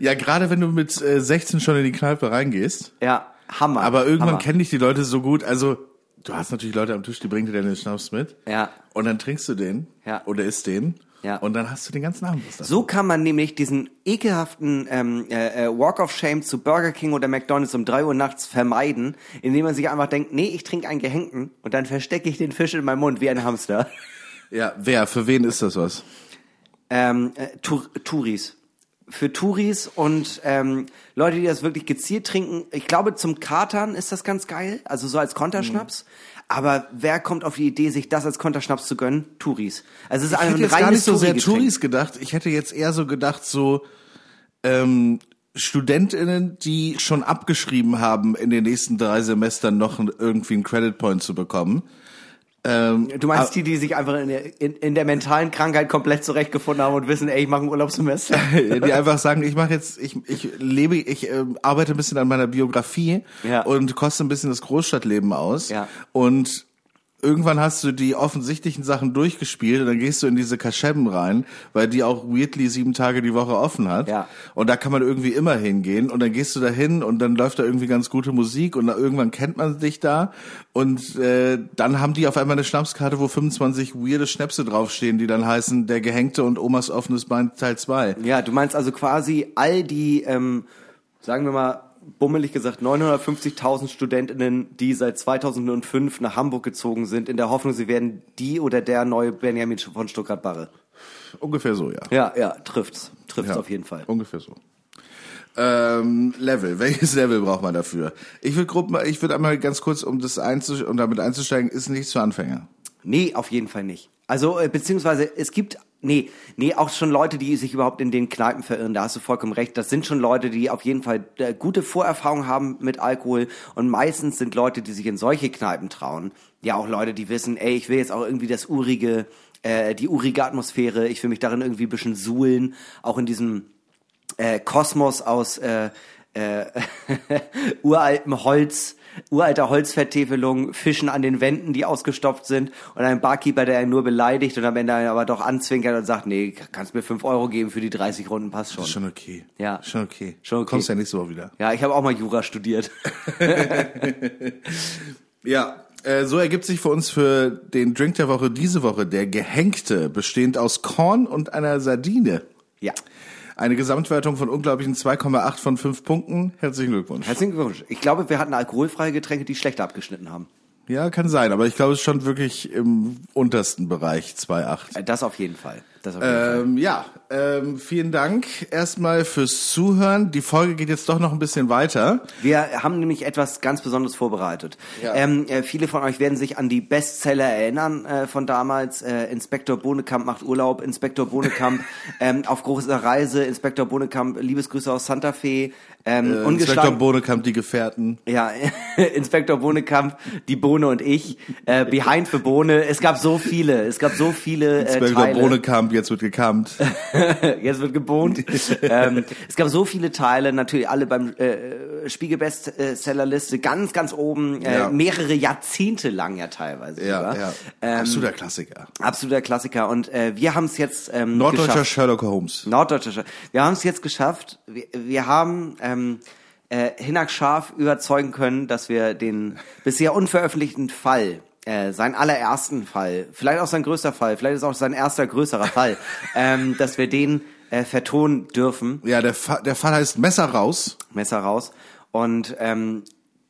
ja gerade wenn du mit äh, 16 schon in die Kneipe reingehst ja, Hammer. Aber irgendwann Hammer. kennen dich die Leute so gut. Also, du hast natürlich Leute am Tisch, die bringen dir den Schnaps mit. Ja. Und dann trinkst du den. Ja. Oder isst den. Ja. Und dann hast du den ganzen Abend. So kann man nämlich diesen ekelhaften ähm, äh, äh, Walk of Shame zu Burger King oder McDonald's um drei Uhr nachts vermeiden, indem man sich einfach denkt, nee, ich trinke einen Gehängten und dann verstecke ich den Fisch in meinem Mund wie ein Hamster. Ja, wer? Für wen ist das was? ähm, äh, Tour Touris. Für Touris und ähm, Leute, die das wirklich gezielt trinken. Ich glaube, zum Katern ist das ganz geil, also so als Konterschnaps. Aber wer kommt auf die Idee, sich das als Konterschnaps zu gönnen? Touris. Also es ist Ich ein hätte jetzt gar nicht so sehr. Touris gedacht. Ich hätte jetzt eher so gedacht, so ähm, StudentInnen, die schon abgeschrieben haben, in den nächsten drei Semestern noch irgendwie einen Credit Point zu bekommen. Ähm, Du meinst die, die sich einfach in der, in, in der mentalen Krankheit komplett zurechtgefunden haben und wissen, ey, ich mache ein Urlaubssemester. die einfach sagen, ich mache jetzt, ich, ich lebe, ich ähm, arbeite ein bisschen an meiner Biografie Ja. und koste ein bisschen das Großstadtleben aus. Ja. Und irgendwann hast du die offensichtlichen Sachen durchgespielt und dann gehst du in diese Kascheben rein, weil die auch weirdly sieben Tage die Woche offen hat. Ja. Und da kann man irgendwie immer hingehen und dann gehst du da hin und dann läuft da irgendwie ganz gute Musik und dann irgendwann kennt man dich da und äh, dann haben die auf einmal eine Schnapskarte, wo 25 weirde Schnäpse draufstehen, die dann heißen Der Gehängte und Omas offenes Bein Teil 2. Ja, du meinst also quasi all die, ähm, sagen wir mal, bummelig gesagt, 950.000 StudentInnen, die seit 2005 nach Hamburg gezogen sind, in der Hoffnung, sie werden die oder der neue Benjamin von Stuttgart-Barre. Ungefähr so, ja. Ja, ja, trifft's. Trifft's Ja, auf jeden Fall. Ungefähr so. Ähm, Level. Welches Level braucht man dafür? Ich würde Gruppen, ich würde einmal ganz kurz, um das einzu, um damit einzusteigen, ist nichts für Anfänger. Nee, auf jeden Fall nicht. Also, äh, beziehungsweise, es gibt, nee, nee, auch schon Leute, die sich überhaupt in den Kneipen verirren, da hast du vollkommen recht. Das sind schon Leute, die auf jeden Fall äh, gute Vorerfahrungen haben mit Alkohol. Und meistens sind Leute, die sich in solche Kneipen trauen, ja auch Leute, die wissen, ey, ich will jetzt auch irgendwie das urige, äh, die urige Atmosphäre, ich will mich darin irgendwie ein bisschen suhlen, auch in diesem äh, Kosmos aus äh, äh, uraltem Holz, uralter Holzvertäfelung, Fischen an den Wänden, die ausgestopft sind und ein Barkeeper, der einen nur beleidigt und am Ende aber doch anzwinkert und sagt, nee, kannst mir fünf Euro geben für die 30 Runden, passt schon. Ist schon okay. Ja. Schon okay. Schon okay. Kommst ja nächste Woche wieder. Ja, ich habe auch mal Jura studiert. Ja. Äh, so ergibt sich für uns für den Drink der Woche diese Woche der Gehängte, bestehend aus Korn und einer Sardine. Ja. Eine Gesamtwertung von unglaublichen 2,8 von 5 Punkten. Herzlichen Glückwunsch. Herzlichen Glückwunsch. Ich glaube, wir hatten alkoholfreie Getränke, die schlechter abgeschnitten haben. Ja, kann sein, aber ich glaube, es ist schon wirklich im untersten Bereich 2,8. Äh, Das auf jeden Fall. Ähm, ja, ähm, vielen Dank erstmal fürs Zuhören. Die Folge geht jetzt doch noch ein bisschen weiter. Wir haben nämlich etwas ganz Besonderes vorbereitet. Ja. Ähm, äh, viele von euch werden sich an die Bestseller erinnern äh, von damals. Äh, Inspektor Bohnekamp macht Urlaub, Inspektor Bohnekamp ähm, auf großer Reise, Inspektor Bohnekamp, Liebesgrüße aus Santa Fe, ähm, Äh, Inspektor. Bohnekamp, die Gefährten. Ja, Inspektor Bohnekamp, die Bohne und ich, äh, Behind für Bohne. Es gab so viele, es gab so viele äh, Inspektor Teile. Bohnekamp, jetzt wird gekampt. Jetzt wird gebohnt. ähm, es gab so viele Teile, natürlich alle beim äh, Spiegel-Bestsellerliste, ganz, ganz oben, äh, Ja. mehrere Jahrzehnte lang ja teilweise. Ja, sogar. ja. Ähm, Absoluter Klassiker. absoluter Klassiker. Und äh, wir haben es jetzt ähm, Norddeutscher geschafft. Sherlock Holmes. Norddeutscher. Sch- Wir haben es jetzt geschafft. Wir, wir haben ähm, äh, Hinak Scharf überzeugen können, dass wir den bisher unveröffentlichten Fall, äh, seinen allerersten Fall, vielleicht auch sein größter Fall, vielleicht ist auch sein erster größerer Fall, ähm, dass wir den äh, vertonen dürfen. Ja, der, Fa der Fall heißt Messer raus. Messer raus. Und ähm,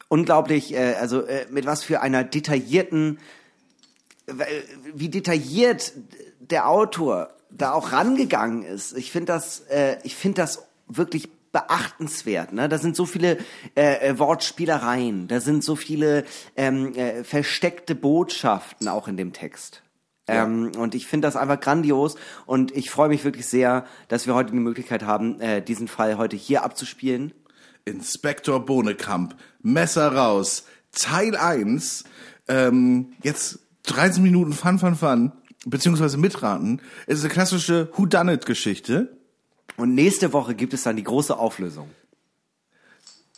unglaublich, äh, also äh, mit was für einer detaillierten, äh, wie detailliert der Autor da auch rangegangen ist. Ich finde das, äh, ich finde das wirklich beachtenswert. Ne? Da sind so viele äh, äh, Wortspielereien, da sind so viele ähm, äh, versteckte Botschaften auch in dem Text. Ähm, und ich finde das einfach grandios und ich freue mich wirklich sehr, dass wir heute die Möglichkeit haben, äh, diesen Fall heute hier abzuspielen. Inspektor Bohnekamp, Messer raus, Teil 1. Ähm, jetzt 13 Minuten Fun, Fun, Fun, beziehungsweise mitraten. Es ist eine klassische Whodunit-Geschichte. Und nächste Woche gibt es dann die große Auflösung.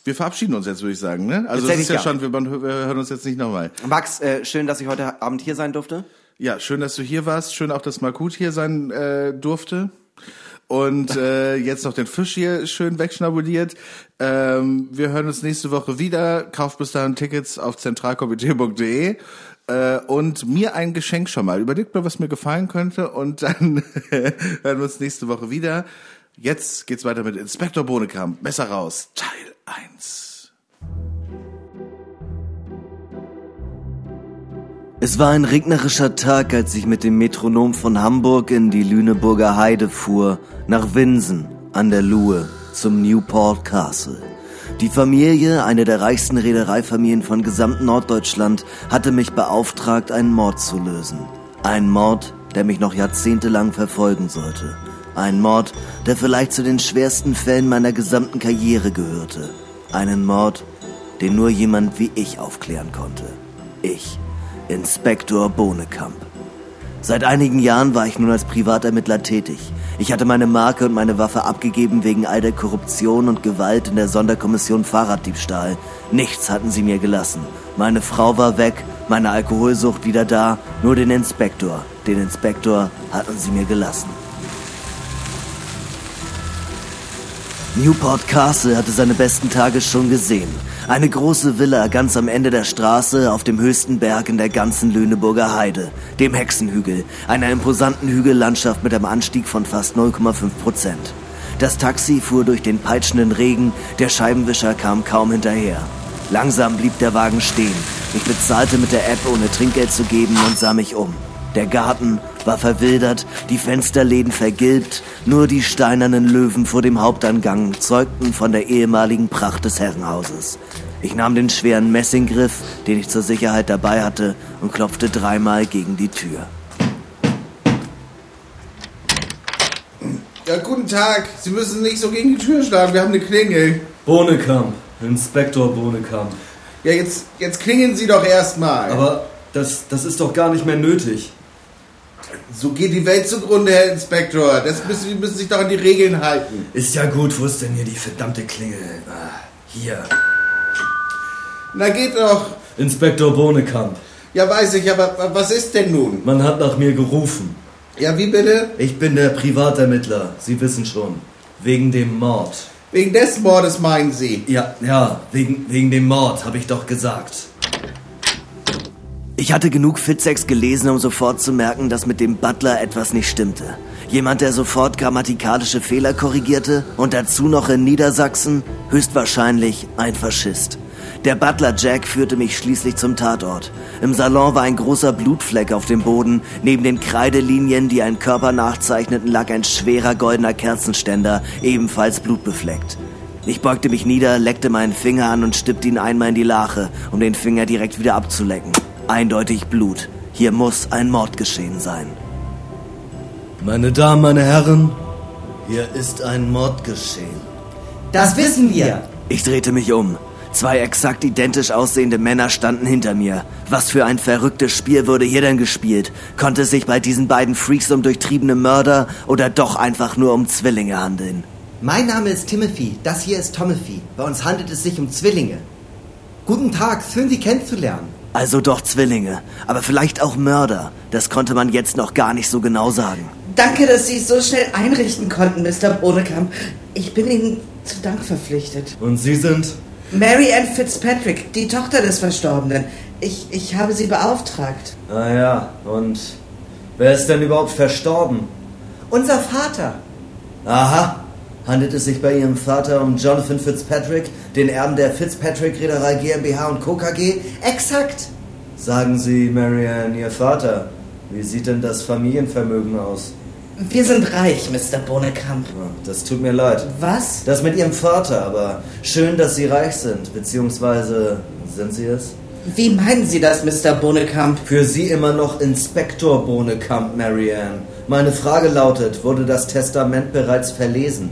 Wir verabschieden uns jetzt, würde ich sagen. Ne? Also es Tatsächlich ist ja ja. schon, wir, wir hören uns jetzt nicht nochmal. Max, äh, schön, dass ich heute Abend hier sein durfte. Ja, schön, dass du hier warst. Schön auch, dass Markut hier sein äh, durfte. Und äh, jetzt noch den Fisch hier schön wegschnabuliert. Ähm, wir hören uns nächste Woche wieder. Kauft bis dahin Tickets auf zentralkomitee.de. Äh, und mir ein Geschenk schon mal. Überlegt mal, was mir gefallen könnte. Und dann hören wir uns nächste Woche wieder. Jetzt geht's weiter mit Inspektor Bohnekamp. Messer raus. Teil 1. Es war ein regnerischer Tag, als ich mit dem Metronom von Hamburg in die Lüneburger Heide fuhr, nach Winsen an der Luhe zum Newport Castle. Die Familie, eine der reichsten Reedereifamilien von gesamten Norddeutschland, hatte mich beauftragt, einen Mord zu lösen. Ein Mord, der mich noch jahrzehntelang verfolgen sollte. Ein Mord, der vielleicht zu den schwersten Fällen meiner gesamten Karriere gehörte. Einen Mord, den nur jemand wie ich aufklären konnte. Ich, Inspektor Bohnekamp. Seit einigen Jahren war ich nun als Privatermittler tätig. Ich hatte meine Marke und meine Waffe abgegeben wegen all der Korruption und Gewalt in der Sonderkommission Fahrraddiebstahl. Nichts hatten sie mir gelassen. Meine Frau war weg, meine Alkoholsucht wieder da, nur den Inspektor. Den Inspektor hatten sie mir gelassen. Newport Castle hatte seine besten Tage schon gesehen. Eine große Villa ganz am Ende der Straße auf dem höchsten Berg in der ganzen Lüneburger Heide, dem Hexenhügel, einer imposanten Hügellandschaft mit einem Anstieg von fast 0,5 Prozent. Das Taxi fuhr durch den peitschenden Regen, der Scheibenwischer kam kaum hinterher. Langsam blieb der Wagen stehen. Ich bezahlte mit der App, ohne Trinkgeld zu geben und sah mich um. Der Garten war verwildert, die Fensterläden vergilbt, nur die steinernen Löwen vor dem Hauptangang zeugten von der ehemaligen Pracht des Herrenhauses. Ich nahm den schweren Messinggriff, den ich zur Sicherheit dabei hatte, und klopfte dreimal gegen die Tür. Ja, guten Tag. Sie müssen nicht so gegen die Tür schlagen. Wir haben eine Klingel. Bohnekamp, Inspektor Bohnekamp. Ja, jetzt, jetzt klingeln Sie doch erstmal. Aber das, das ist doch gar nicht mehr nötig. So geht die Welt zugrunde, Herr Inspektor. Das müssen, Sie müssen sich doch an die Regeln halten. Ist ja gut, wo ist denn hier die verdammte Klingel? Ah, hier. Na geht doch. Inspektor Bohnekamp, Ja, weiß ich, aber was ist denn nun? man hat nach mir gerufen. Ja, wie bitte? Ich bin der Privatermittler, Sie wissen schon. Wegen dem Mord. Wegen des Mordes meinen Sie? Ja, ja, wegen, wegen dem Mord, habe ich doch gesagt. Ich hatte genug Fitsex gelesen, um sofort zu merken, dass mit dem Butler etwas nicht stimmte. Jemand, der sofort grammatikalische Fehler korrigierte und dazu noch in Niedersachsen? Höchstwahrscheinlich ein Faschist. Der Butler Jack führte mich schließlich zum Tatort. Im Salon war ein großer Blutfleck auf dem Boden. Neben den Kreidelinien, die einen Körper nachzeichneten, lag ein schwerer goldener Kerzenständer, ebenfalls blutbefleckt. Ich beugte mich nieder, leckte meinen Finger an und stippte ihn einmal in die Lache, um den Finger direkt wieder abzulecken. Eindeutig Blut. Hier muss ein Mord geschehen sein. Meine Damen, meine Herren, hier ist ein Mord geschehen. Das wissen wir. Ich drehte mich um. Zwei exakt identisch aussehende Männer standen hinter mir. Was für ein verrücktes Spiel wurde hier denn gespielt? Konnte es sich bei diesen beiden Freaks um durchtriebene Mörder oder doch einfach nur um Zwillinge handeln? Mein Name ist Timothy, das hier ist Tomothy. Bei uns handelt es sich um Zwillinge. Guten Tag, schön Sie kennenzulernen. Also doch Zwillinge, aber vielleicht auch Mörder. Das konnte man jetzt noch gar nicht so genau sagen. Danke, dass Sie es so schnell einrichten konnten, Mr. Bodekamp. Ich bin Ihnen zu Dank verpflichtet. Und Sie sind? Mary Ann Fitzpatrick, die Tochter des Verstorbenen. Ich, ich habe sie beauftragt. Ah ja, und wer ist denn überhaupt verstorben? Unser Vater. Aha, handelt es sich bei Ihrem Vater um Jonathan Fitzpatrick, den Erben der Fitzpatrick Reederei GmbH und Co. KG? Exakt. Sagen Sie, Marianne, Ihr Vater, wie sieht denn das Familienvermögen aus? Wir sind reich, Mr. Bonekamp. Das tut mir leid. Was? Das mit Ihrem Vater, aber schön, dass Sie reich sind, beziehungsweise sind Sie es? Wie meinen Sie das, Mr. Bonekamp? Für Sie immer noch Inspektor Bohnekamp, Marianne. Meine Frage lautet, wurde das Testament bereits verlesen?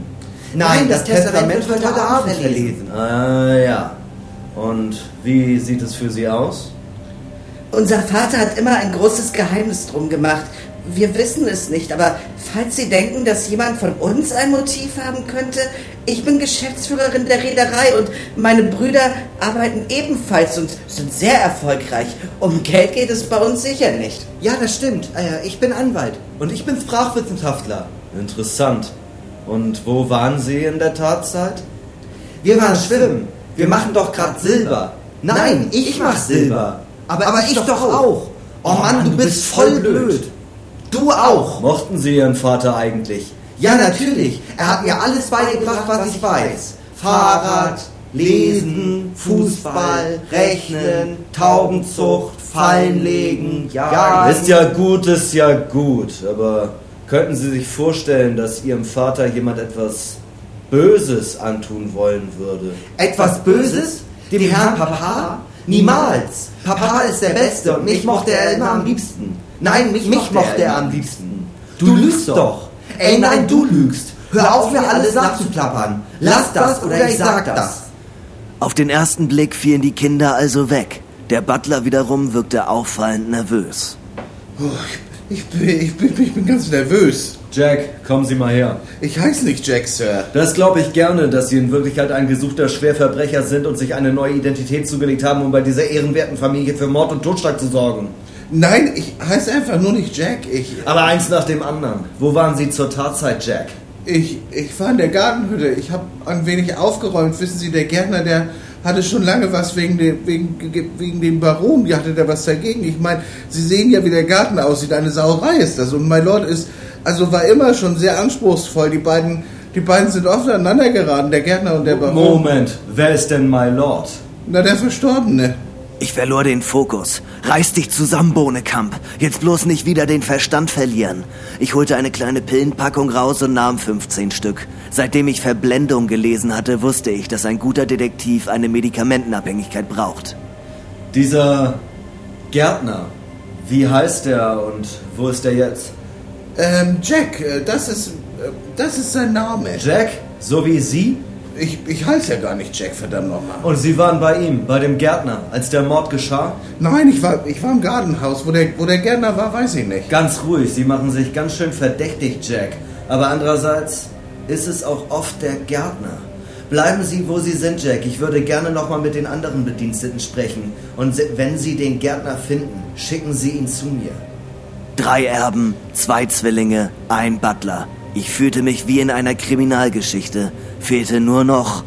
Nein, das, Testament wird heute Abend verlesen. Ah ja. Und wie sieht es für Sie aus? Unser Vater hat immer ein großes Geheimnis drum gemacht. Wir wissen es nicht, aber falls Sie denken, dass jemand von uns ein Motiv haben könnte, ich bin Geschäftsführerin der Reederei und meine Brüder arbeiten ebenfalls und sind sehr erfolgreich. Um Geld geht es bei uns sicher nicht. Ja, das stimmt. Äh, Ich bin Anwalt und ich bin Sprachwissenschaftler. Interessant. Und wo waren Sie in der Tatzeit? Wir waren schwimmen. Wir machen doch gerade Silber. Nein, ich mach Silber. Aber, ich, doch auch. Oh Mann, du bist voll blöd. Du auch. Mochten Sie Ihren Vater eigentlich? Ja, natürlich. Er hat mir alles beigebracht, was ich weiß. Fahrrad, Lesen, Fußball, Rechnen, Taubenzucht, Fallenlegen, Jagen. Ist ja gut, ist ja gut. Aber könnten Sie sich vorstellen, dass Ihrem Vater jemand etwas Böses antun wollen würde? Etwas Böses? Dem Herrn Papa? Niemals. Papa ist der Beste und mich mochte er immer am liebsten. Nein, mich, mochte er am liebsten. Du lügst doch. Ey, nein, du lügst. Hör auf, mir alles nachzuplappern. Lass das oder ich sag das. Auf den ersten Blick fielen die Kinder also weg. Der Butler wiederum wirkte auffallend nervös. Oh, ich, bin, ich, bin, ich bin ganz nervös. Jack, kommen Sie mal her. Ich heiße nicht Jack, Sir. Das glaube ich gerne, dass Sie in Wirklichkeit ein gesuchter Schwerverbrecher sind und sich eine neue Identität zugelegt haben, um bei dieser ehrenwerten Familie für Mord und Totschlag zu sorgen. Nein, ich heiße einfach nur nicht Jack. Ich, Aber eins nach dem anderen. Wo waren Sie zur Tatzeit, Jack? ich, ich war in der Gartenhütte. Ich habe ein wenig aufgeräumt. Wissen Sie, der Gärtner, der hatte schon lange was wegen dem, wegen, wegen dem Baron. Die hatte da was dagegen. Ich meine, Sie sehen ja, wie der Garten aussieht. Eine Sauerei ist das. Und mein Lord ist, also war immer schon sehr anspruchsvoll. Die beiden, die beiden sind oft aneinander geraten, der Gärtner und der Baron. Moment, wer ist denn my Lord? Na, der Verstorbene. Ich verlor den Fokus. Reiß dich zusammen, Bohnekamp. Jetzt bloß nicht wieder den Verstand verlieren. Ich holte eine kleine Pillenpackung raus und nahm 15 Stück. Seitdem ich Verblendung gelesen hatte, wusste ich, dass ein guter Detektiv eine Medikamentenabhängigkeit braucht. Dieser Gärtner, wie heißt er und wo ist er jetzt? Ähm, Jack, äh, das ist, äh, das ist sein Name. Jack, so wie Sie? Ich, ich heiße ja gar nicht Jack, verdammt nochmal. Und Sie waren bei ihm, bei dem Gärtner, als der Mord geschah? Nein, ich war, ich war im Gartenhaus. Wo der, wo der Gärtner war, weiß ich nicht. Ganz ruhig, Sie machen sich ganz schön verdächtig, Jack. Aber andererseits ist es auch oft der Gärtner. Bleiben Sie, wo Sie sind, Jack. Ich würde gerne nochmal mit den anderen Bediensteten sprechen. Und wenn Sie den Gärtner finden, schicken Sie ihn zu mir. Drei Erben, zwei Zwillinge, ein Butler. Ich fühlte mich wie in einer Kriminalgeschichte. Fehlte nur noch.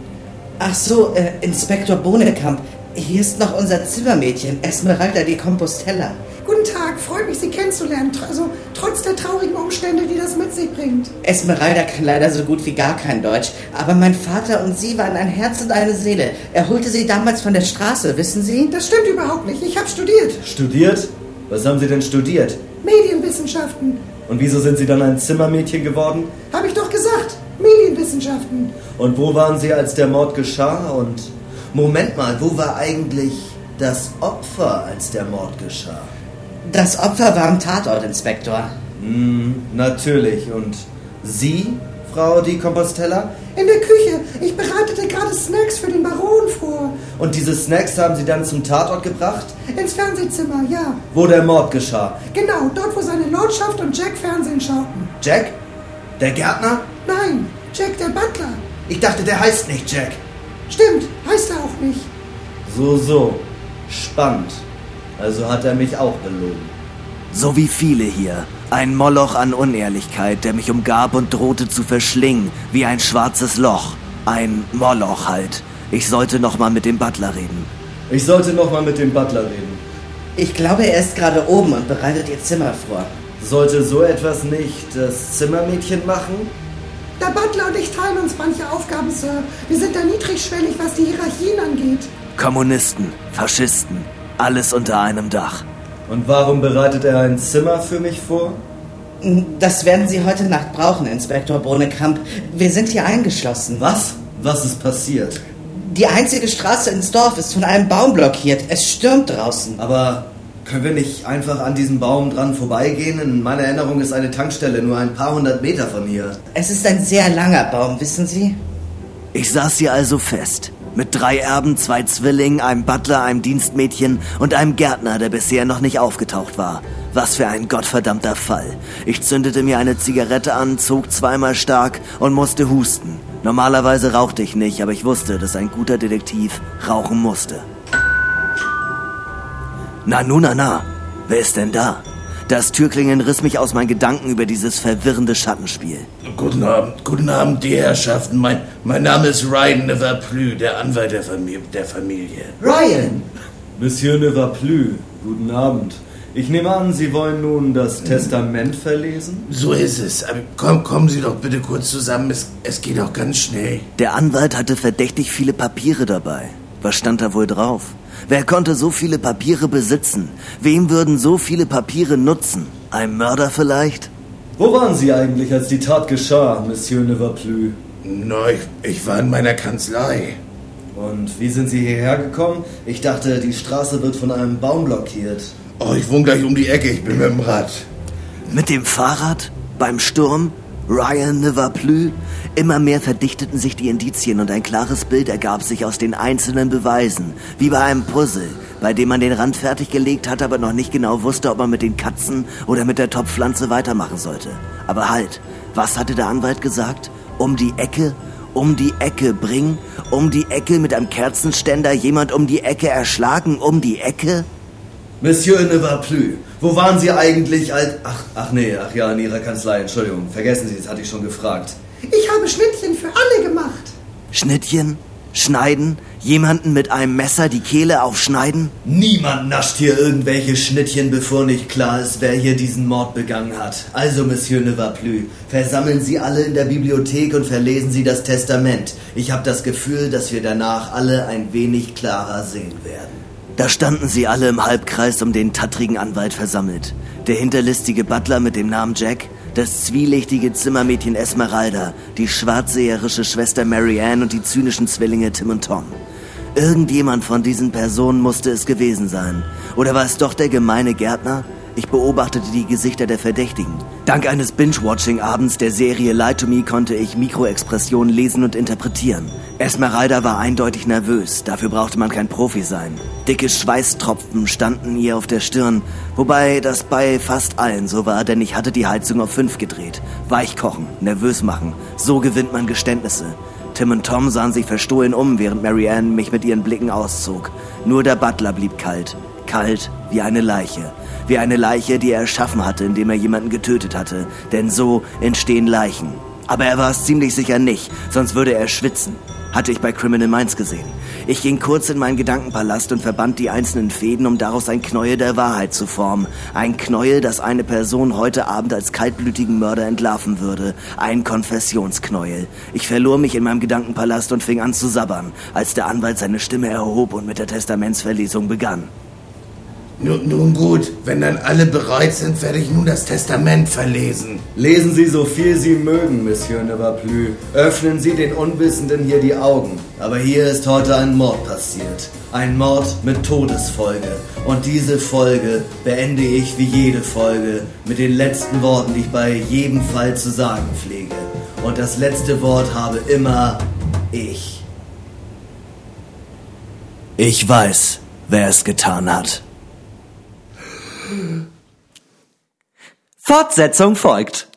Ach so, äh, Inspektor Bohnekamp. Hier ist noch unser Zimmermädchen, Esmeralda de Compostella. Guten Tag, freut mich, Sie kennenzulernen. Tr- Also trotz der traurigen Umstände, die das mit sich bringt. Esmeralda kann leider so gut wie gar kein Deutsch, aber mein Vater und sie waren ein Herz und eine Seele. Er holte sie damals von der Straße, wissen Sie? Das stimmt überhaupt nicht. Ich habe studiert. Studiert? Was haben Sie denn studiert? Medienwissenschaften. Und wieso sind Sie dann ein Zimmermädchen geworden? Habe ich doch gesagt. Medienwissenschaften. Und wo waren Sie, als der Mord geschah? Und Moment mal, wo war eigentlich das Opfer, als der Mord geschah? Das Opfer war am Tatort, Inspektor. hm, natürlich. Und Sie, Frau Di Compostella? In der Küche. Ich bereitete gerade Snacks für den Baron vor. Und diese Snacks haben Sie dann zum Tatort gebracht? Ins Fernsehzimmer, ja. Wo der Mord geschah? Genau, dort, wo seine Lordschaft und Jack Fernsehen schauten. Jack? Der Gärtner? Nein, Jack der Butler. Ich dachte, der heißt nicht Jack. Stimmt, heißt er auch nicht. So, so. Spannend. Also hat er mich auch belogen. So wie viele hier. Ein Moloch an Unehrlichkeit, der mich umgab und drohte zu verschlingen, wie ein schwarzes Loch. Ein Moloch halt. Ich sollte noch mal mit dem Butler reden. Ich sollte noch mal mit dem Butler reden. Ich glaube, er ist gerade oben und bereitet ihr Zimmer vor. Sollte so etwas nicht das Zimmermädchen machen? Der Butler und ich teilen uns manche Aufgaben, Sir. Wir sind da niedrigschwellig, was die Hierarchien angeht. Kommunisten, Faschisten, alles unter einem Dach. Und warum bereitet er ein Zimmer für mich vor? Das werden Sie heute Nacht brauchen, Inspektor Bohnekamp. Wir sind hier eingeschlossen. Was? Was ist passiert? Die einzige Straße ins Dorf ist von einem Baum blockiert. Es stürmt draußen. Aber können wir nicht einfach an diesem Baum dran vorbeigehen? In meiner Erinnerung ist eine Tankstelle nur ein paar hundert Meter von hier. Es ist ein sehr langer Baum, wissen Sie? Ich saß hier also fest. Mit drei Erben, zwei Zwillingen, einem Butler, einem Dienstmädchen und einem Gärtner, der bisher noch nicht aufgetaucht war. Was für ein gottverdammter Fall. Ich zündete mir eine Zigarette an, zog zweimal stark und musste husten. Normalerweise rauchte ich nicht, aber ich wusste, dass ein guter Detektiv rauchen musste. Na, nu, na, na. Wer ist denn da? Das Türklingeln riss mich aus meinen Gedanken über dieses verwirrende Schattenspiel. Guten Abend, guten Abend, die Herrschaften. Mein, mein Name ist Ryan Neverplü, der Anwalt der Familie. Der Familie. Ryan! Monsieur ne va plus. Guten Abend. Ich nehme an, Sie wollen nun das Testament verlesen? So ist es. Aber komm, kommen Sie doch bitte kurz zusammen. Es, es geht auch ganz schnell. Der Anwalt hatte verdächtig viele Papiere dabei. Was stand da wohl drauf? Wer konnte so viele Papiere besitzen? Wem würden so viele Papiere nutzen? Ein Mörder vielleicht? Wo waren Sie eigentlich, als die Tat geschah, Monsieur ne va plus? Na, ich, ich war in meiner Kanzlei. Und wie sind Sie hierher gekommen? Ich dachte, die Straße wird von einem Baum blockiert. Oh, ich wohne gleich um die Ecke. Ich bin mit dem Rad. Mit dem Fahrrad? Beim Sturm? Ryan ne va plus? Immer mehr verdichteten sich die Indizien und ein klares Bild ergab sich aus den einzelnen Beweisen, wie bei einem Puzzle, bei dem man den Rand fertiggelegt hat, aber noch nicht genau wusste, ob man mit den Katzen oder mit der Topfpflanze weitermachen sollte. Aber halt, was hatte der Anwalt gesagt? Um die Ecke? Um die Ecke bringen? Um die Ecke mit einem Kerzenständer jemand um die Ecke erschlagen? Um die Ecke? Monsieur ne va plus. Wo waren Sie eigentlich, als... Ach, ach nee, ach ja, in Ihrer Kanzlei, Entschuldigung. Vergessen Sie, das hatte ich schon gefragt. Ich habe Schnittchen für alle gemacht. Schnittchen? Schneiden? Jemanden mit einem Messer die Kehle aufschneiden? Niemand nascht hier irgendwelche Schnittchen, bevor nicht klar ist, wer hier diesen Mord begangen hat. Also, Monsieur ne va plus, versammeln Sie alle in der Bibliothek und verlesen Sie das Testament. Ich habe das Gefühl, dass wir danach alle ein wenig klarer sehen werden. Da standen sie alle im Halbkreis um den tattrigen Anwalt versammelt. Der hinterlistige Butler mit dem Namen Jack, das zwielichtige Zimmermädchen Esmeralda, die schwarzseherische Schwester Mary Ann und die zynischen Zwillinge Tim und Tom. Irgendjemand von diesen Personen musste es gewesen sein. Oder war es doch der gemeine Gärtner? Ich beobachtete die Gesichter der Verdächtigen. Dank eines Binge-Watching-Abends der Serie Lie to Me konnte ich Mikroexpressionen lesen und interpretieren. Esmeralda war eindeutig nervös, dafür brauchte man kein Profi sein. Dicke Schweißtropfen standen ihr auf der Stirn, wobei das bei fast allen so war, denn ich hatte die Heizung auf fünf gedreht. Weichkochen, nervös machen, so gewinnt man Geständnisse. Tim und Tom sahen sich verstohlen um, während Mary Ann mich mit ihren Blicken auszog. Nur der Butler blieb kalt. Kalt wie eine Leiche. Wie eine Leiche, die er erschaffen hatte, indem er jemanden getötet hatte. Denn so entstehen Leichen. Aber er war es ziemlich sicher nicht, sonst würde er schwitzen. Hatte ich bei Criminal Minds gesehen. Ich ging kurz in meinen Gedankenpalast und verband die einzelnen Fäden, um daraus ein Knäuel der Wahrheit zu formen. Ein Knäuel, das eine Person heute Abend als kaltblütigen Mörder entlarven würde. Ein Konfessionsknäuel. Ich verlor mich in meinem Gedankenpalast und fing an zu sabbern, als der Anwalt seine Stimme erhob und mit der Testamentsverlesung begann. Nun, gut, wenn dann alle bereit sind, werde ich nun das Testament verlesen. Lesen Sie so viel Sie mögen, Monsieur Nevaplü. Öffnen Sie den Unwissenden hier die Augen. Aber hier ist heute ein Mord passiert. Ein Mord mit Todesfolge. Und diese Folge beende ich wie jede Folge mit den letzten Worten, die ich bei jedem Fall zu sagen pflege. Und das letzte Wort habe immer ich. Ich weiß, wer es getan hat. Fortsetzung folgt.